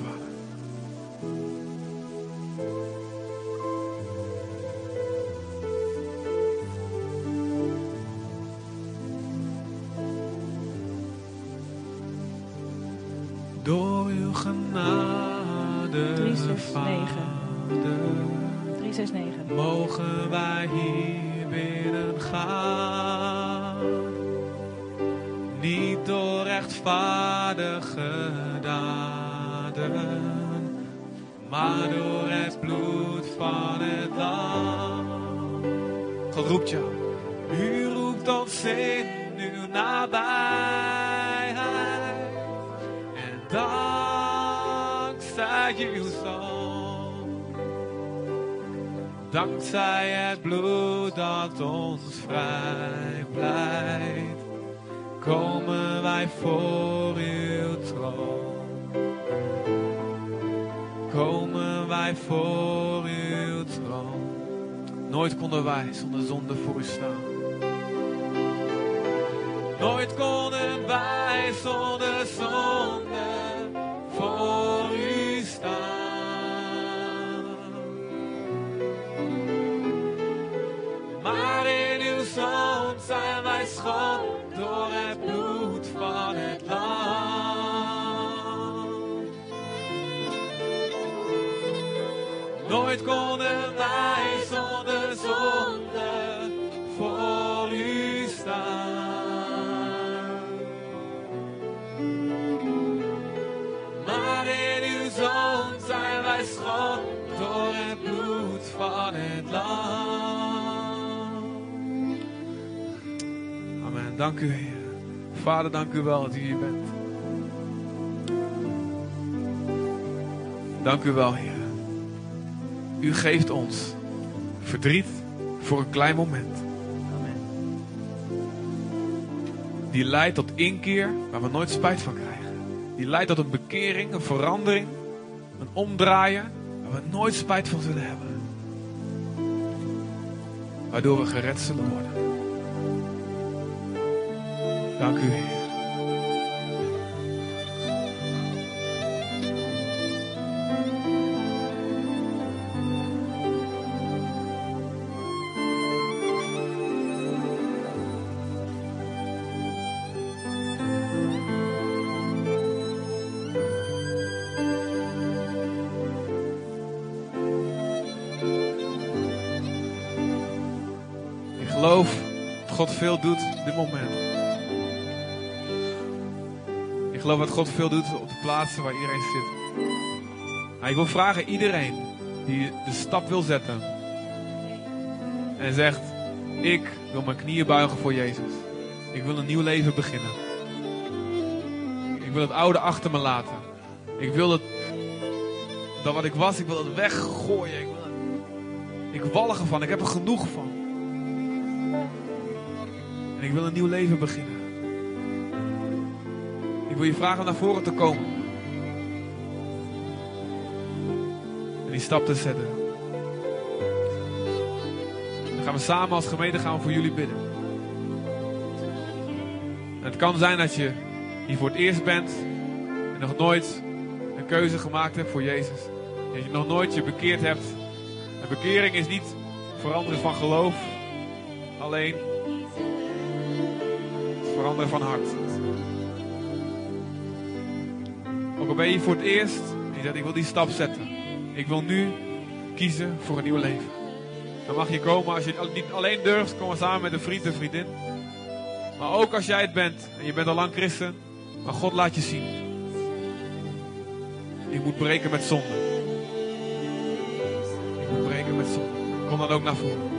U roept ons in uw nabij. Dankzij uw zoon. Dankzij het bloed dat ons vrij blijft. Komen wij voor uw troon. Komen wij voor uw. Nooit konden wij zonder zonde voor u staan. Nooit konden wij zonder zonde voor u staan. Maar in uw zoon zijn wij schoon Dank u, Heer. Vader, dank u wel dat u hier bent. Dank u wel, Heer. U geeft ons verdriet voor een klein moment. Die leidt tot inkeer waar we nooit spijt van krijgen. Die leidt tot een bekering, een verandering, een omdraaien waar we nooit spijt van zullen hebben. Waardoor we gered zullen worden. Dank u, Heer. Ik geloof dat God veel doet dit moment. Geloof dat God veel doet op de plaatsen waar iedereen zit. Ik wil vragen iedereen die de stap wil zetten. En zegt, ik wil mijn knieën buigen voor Jezus. Ik wil een nieuw leven beginnen. Ik wil het oude achter me laten. Ik wil het, dat wat ik was, ik wil het weggooien. Ik, wil het, ik walg ervan, ik heb er genoeg van. En ik wil een nieuw leven beginnen. Wil je vragen om naar voren te komen. En die stap te zetten. Dan gaan we samen als gemeente gaan voor jullie bidden. En het kan zijn dat je hier voor het eerst bent en nog nooit een keuze gemaakt hebt voor Jezus. Dat je nog nooit je bekeerd hebt. En bekering is niet veranderen van geloof alleen. Het veranderen van hart. Ben je voor het eerst je zegt ik wil die stap zetten. Ik wil nu kiezen voor een nieuw leven. Dan mag je komen als je niet alleen durft, kom maar samen met een vriend en vriendin. Maar ook als jij het bent en je bent al lang christen, maar God laat je zien. Je moet breken met zonde. Je moet breken met zonde. Kom dan ook naar voren.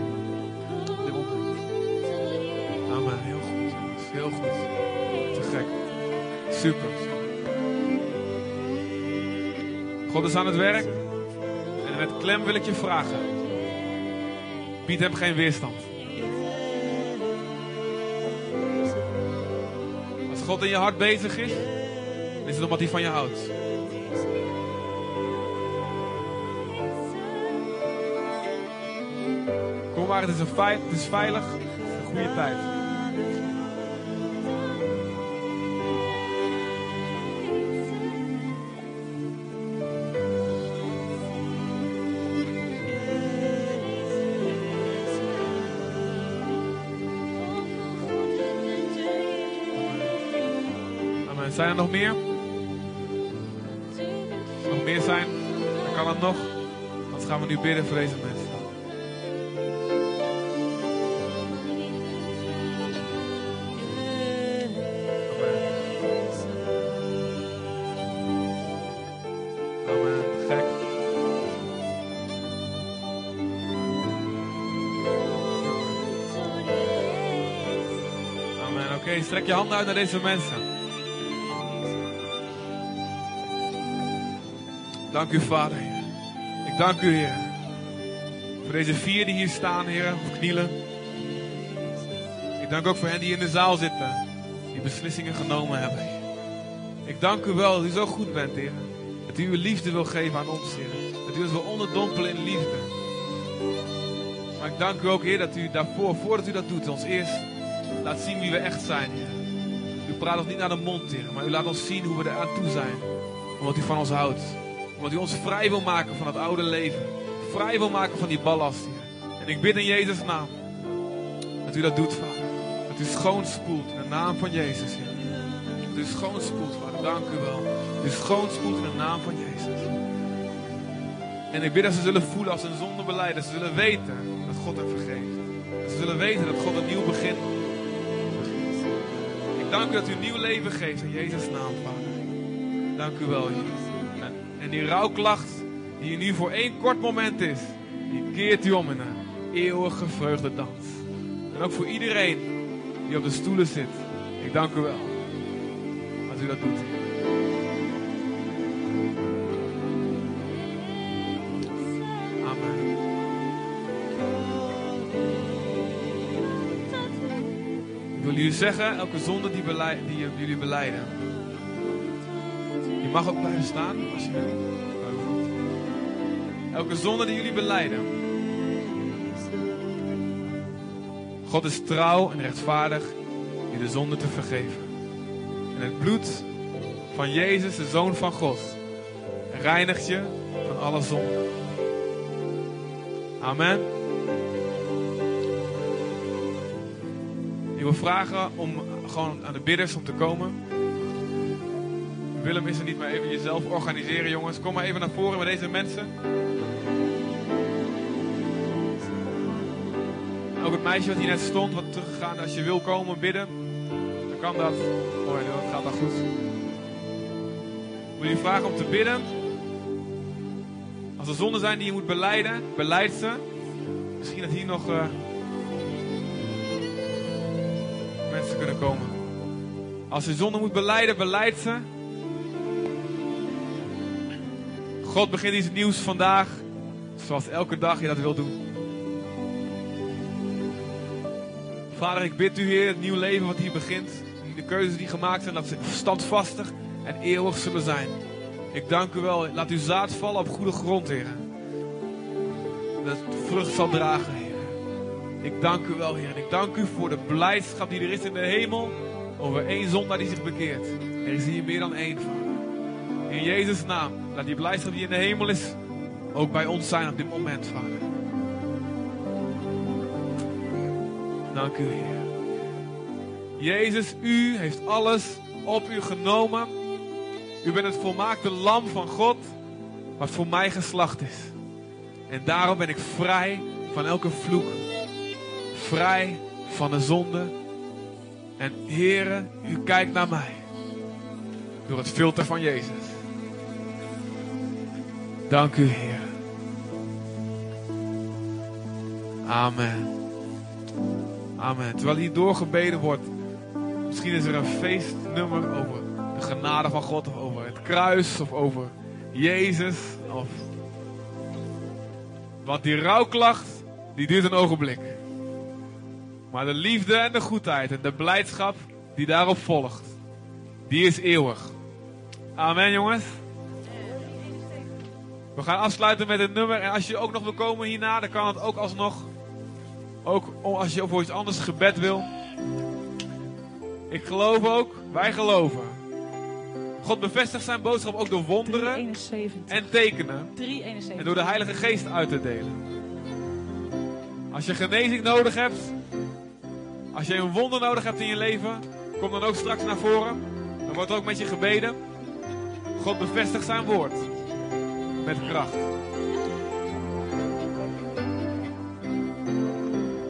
Amen. Heel goed. Heel goed. Te gek. Super. God is aan het werk. En met klem wil ik je vragen. Bied hem geen weerstand. Als God in je hart bezig is, dan is het omdat hij van je houdt. Kom maar, het is, een feit, het is veilig. Het is een goede tijd. Zijn er nog meer? Als er nog meer zijn, dan kan het nog. Anders gaan we nu bidden voor deze mensen. Amen. Gek. Amen. Oké, strek je handen uit naar deze mensen. Dank u, Vader. Ik dank u, Heer. Voor deze vier die hier staan, Heer, of knielen. Ik dank ook voor hen die in de zaal zitten. Die beslissingen genomen hebben. Ik dank u wel dat u zo goed bent, Heer. Dat u uw liefde wil geven aan ons, Heer. Dat u ons wil onderdompelen in liefde. Maar ik dank u ook, Heer, dat u daarvoor, voordat u dat doet, ons eerst laat zien wie we echt zijn, Heer. U praat ons niet naar de mond, Heer, maar u laat ons zien hoe we er aan toe zijn. Omdat u van ons houdt. Omdat u ons vrij wil maken van het oude leven. Vrij wil maken van die ballast, Heer. En ik bid in Jezus' naam dat u dat doet, Vader. Dat u schoonspoelt in de naam van Jezus, Heer. Dat u schoonspoelt, Vader. Dank u wel. Dat u schoonspoelt in de naam van Jezus. En ik bid dat ze zullen voelen als een zonde beleiden. Ze zullen weten dat God hen vergeeft. Dat ze zullen weten dat God een nieuw begin. Ik dank u dat u nieuw leven geeft in Jezus' naam, Vader. Dank u wel, Heer. Die rouwklacht die er nu voor één kort moment is, die keert u om in een eeuwige vreugdedans. En ook voor iedereen die op de stoelen zit. Ik dank u wel. Als u dat doet. Amen. Ik wil jullie zeggen, elke zonde die, die jullie beleiden. Mag ook blijven staan als je wil. Elke zonde die jullie beleiden. God is trouw en rechtvaardig je de zonde te vergeven. En het bloed van Jezus, de Zoon van God, reinigt je van alle zonde. Amen. Ik wil vragen om gewoon aan de bidders om te komen. Willem is er niet, maar even jezelf organiseren, jongens. Kom maar even naar voren met deze mensen. Ook het meisje wat hier net stond, wat teruggegaan. Als je wil komen bidden, dan kan dat. Ja, dat gaat dan goed. Ik wil je vragen om te bidden. Als er zonden zijn die je moet beleiden, beleid ze. Misschien dat hier nog eh, mensen kunnen komen. Als je zonde moet beleiden, beleid ze. God begint iets nieuws vandaag, zoals elke dag je dat wil doen. Vader, ik bid u, Heer, het nieuw leven wat hier begint. De keuzes die gemaakt zijn, dat ze standvastig en eeuwig zullen zijn. Ik dank u wel. Laat uw zaad vallen op goede grond, Heer. Dat het vrucht zal dragen, Heer. Ik dank u wel, Heer. En ik dank u voor de blijdschap die er is in de hemel over één zondaar die zich bekeert. Er is hier meer dan één, Vader. In Jezus' naam, laat die blijdschap die in de hemel is, ook bij ons zijn op dit moment, Vader. Dank u, Heer. Jezus, u heeft alles op u genomen. U bent het volmaakte lam van God, wat voor mij geslacht is. En daarom ben ik vrij van elke vloek. Vrij van de zonde. En Heere, u kijkt naar mij. Door het filter van Jezus. Dank u, Heer. Amen. Amen. Terwijl hier doorgebeden wordt, misschien is er een feestnummer over de genade van God, of over het kruis, of over Jezus, of. Want die rouwklacht, die duurt een ogenblik. Maar de liefde en de goedheid en de blijdschap die daarop volgt, die is eeuwig. Amen, jongens. We gaan afsluiten met het nummer. En als je ook nog wil komen hierna, dan kan het ook alsnog. Ook als je voor iets anders gebed wil. Ik geloof ook, wij geloven. God bevestigt zijn boodschap ook door wonderen
371.
en tekenen.
371.
En door de Heilige Geest uit te delen. Als je genezing nodig hebt. Als je een wonder nodig hebt in je leven. Kom dan ook straks naar voren. Dan wordt er ook met je gebeden. God bevestigt zijn woord. Met kracht.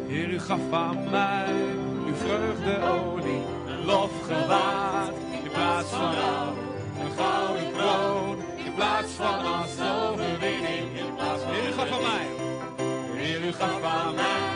Heer, u gaf aan mij uw vreugdeolie, een lofgewaad in plaats van rouw. Een gouden kroon in plaats van als overwinning. In plaats van Heer, u gaf aan mij. Heer, u gaf aan mij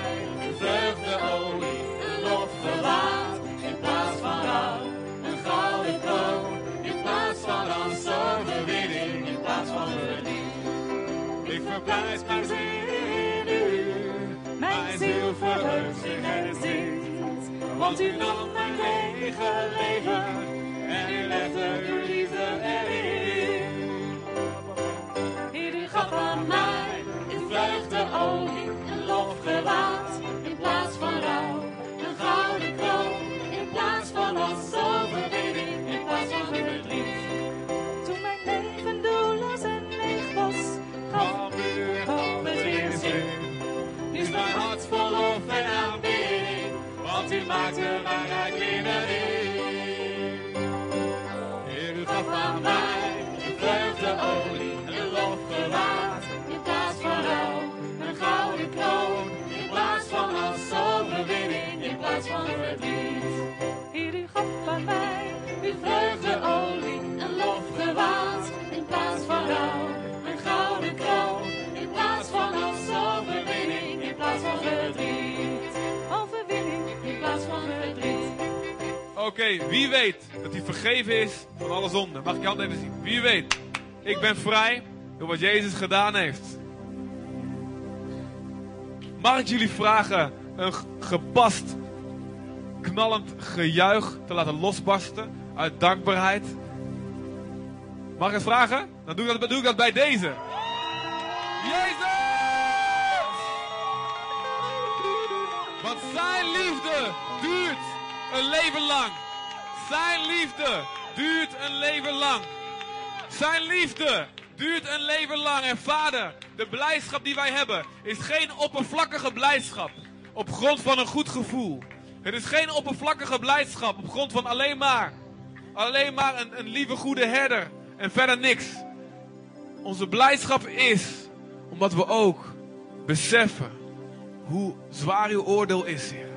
Verpleis mijn ziel in u. Mijn ziel verheugt zich en zingt. Want u nam mijn lege leven en u legde uw liefde erin.
Maakte mij uit middenin. Heer, u gaf aan mij een vreugdeolie, een lofgewaad, in plaats van rouw, een gouden kroon, in plaats van als overwinning, in plaats van verdriet.
Heer, u gaf aan mij
Uw vreugdeolie, een lofgewaad, in plaats van rouw,
Oké, wie weet dat hij vergeven is van alle zonden? Mag ik je hand even zien? Wie weet? Ik ben vrij door wat Jezus gedaan heeft. Mag ik jullie vragen een gepast, knallend gejuich te laten losbarsten uit dankbaarheid? Mag ik het vragen? Dan doe ik dat, doe ik dat bij deze. Jezus! Want zijn liefde duurt een leven lang. Zijn liefde duurt een leven lang. Zijn liefde duurt een leven lang. En vader, de blijdschap die wij hebben is geen oppervlakkige blijdschap op grond van een goed gevoel. Het is geen oppervlakkige blijdschap op grond van alleen maar, alleen maar een, een lieve goede herder en verder niks. Onze blijdschap is omdat we ook beseffen hoe zwaar uw oordeel is, Heer.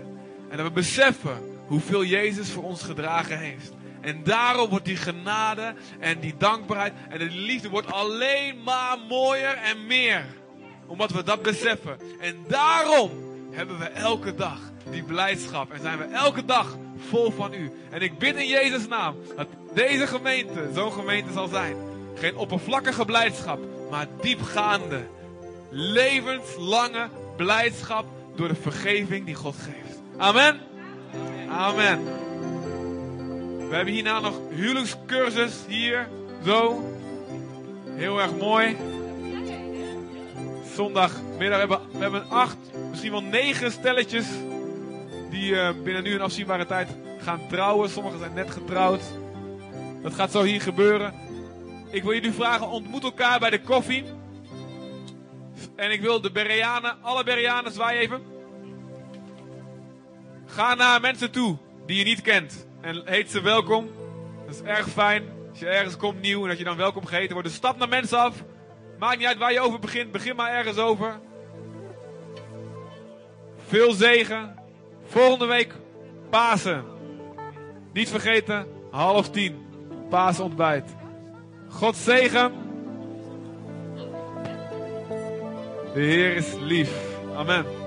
En dat we beseffen hoeveel Jezus voor ons gedragen heeft. En daarom wordt die genade en die dankbaarheid en die liefde wordt alleen maar mooier en meer. Omdat we dat beseffen. En daarom hebben we elke dag die blijdschap. En zijn we elke dag vol van u. En ik bid in Jezus' naam dat deze gemeente zo'n gemeente zal zijn. Geen oppervlakkige blijdschap, maar diepgaande, levenslange blijdschap door de vergeving die God geeft. Amen. Amen. We hebben hierna nog huwelijkscursus hier, zo. Heel erg mooi. Zondagmiddag hebben we hebben acht, misschien wel negen stelletjes die eh, binnen nu een afzienbare tijd gaan trouwen. Sommigen zijn net getrouwd. Dat gaat zo hier gebeuren. Ik wil jullie vragen, ontmoet elkaar bij de koffie. En ik wil de Bereanen, alle Bereanen, zwaai even. Ga naar mensen toe die je niet kent. En heet ze welkom. Dat is erg fijn. Als je ergens komt nieuw en dat je dan welkom geheten wordt. Dus stap naar mensen af. Maakt niet uit waar je over begint. Begin maar ergens over. Veel zegen. Volgende week Pasen. Niet vergeten, half tien. Paasontbijt. God zegen. De Heer is lief. Amen.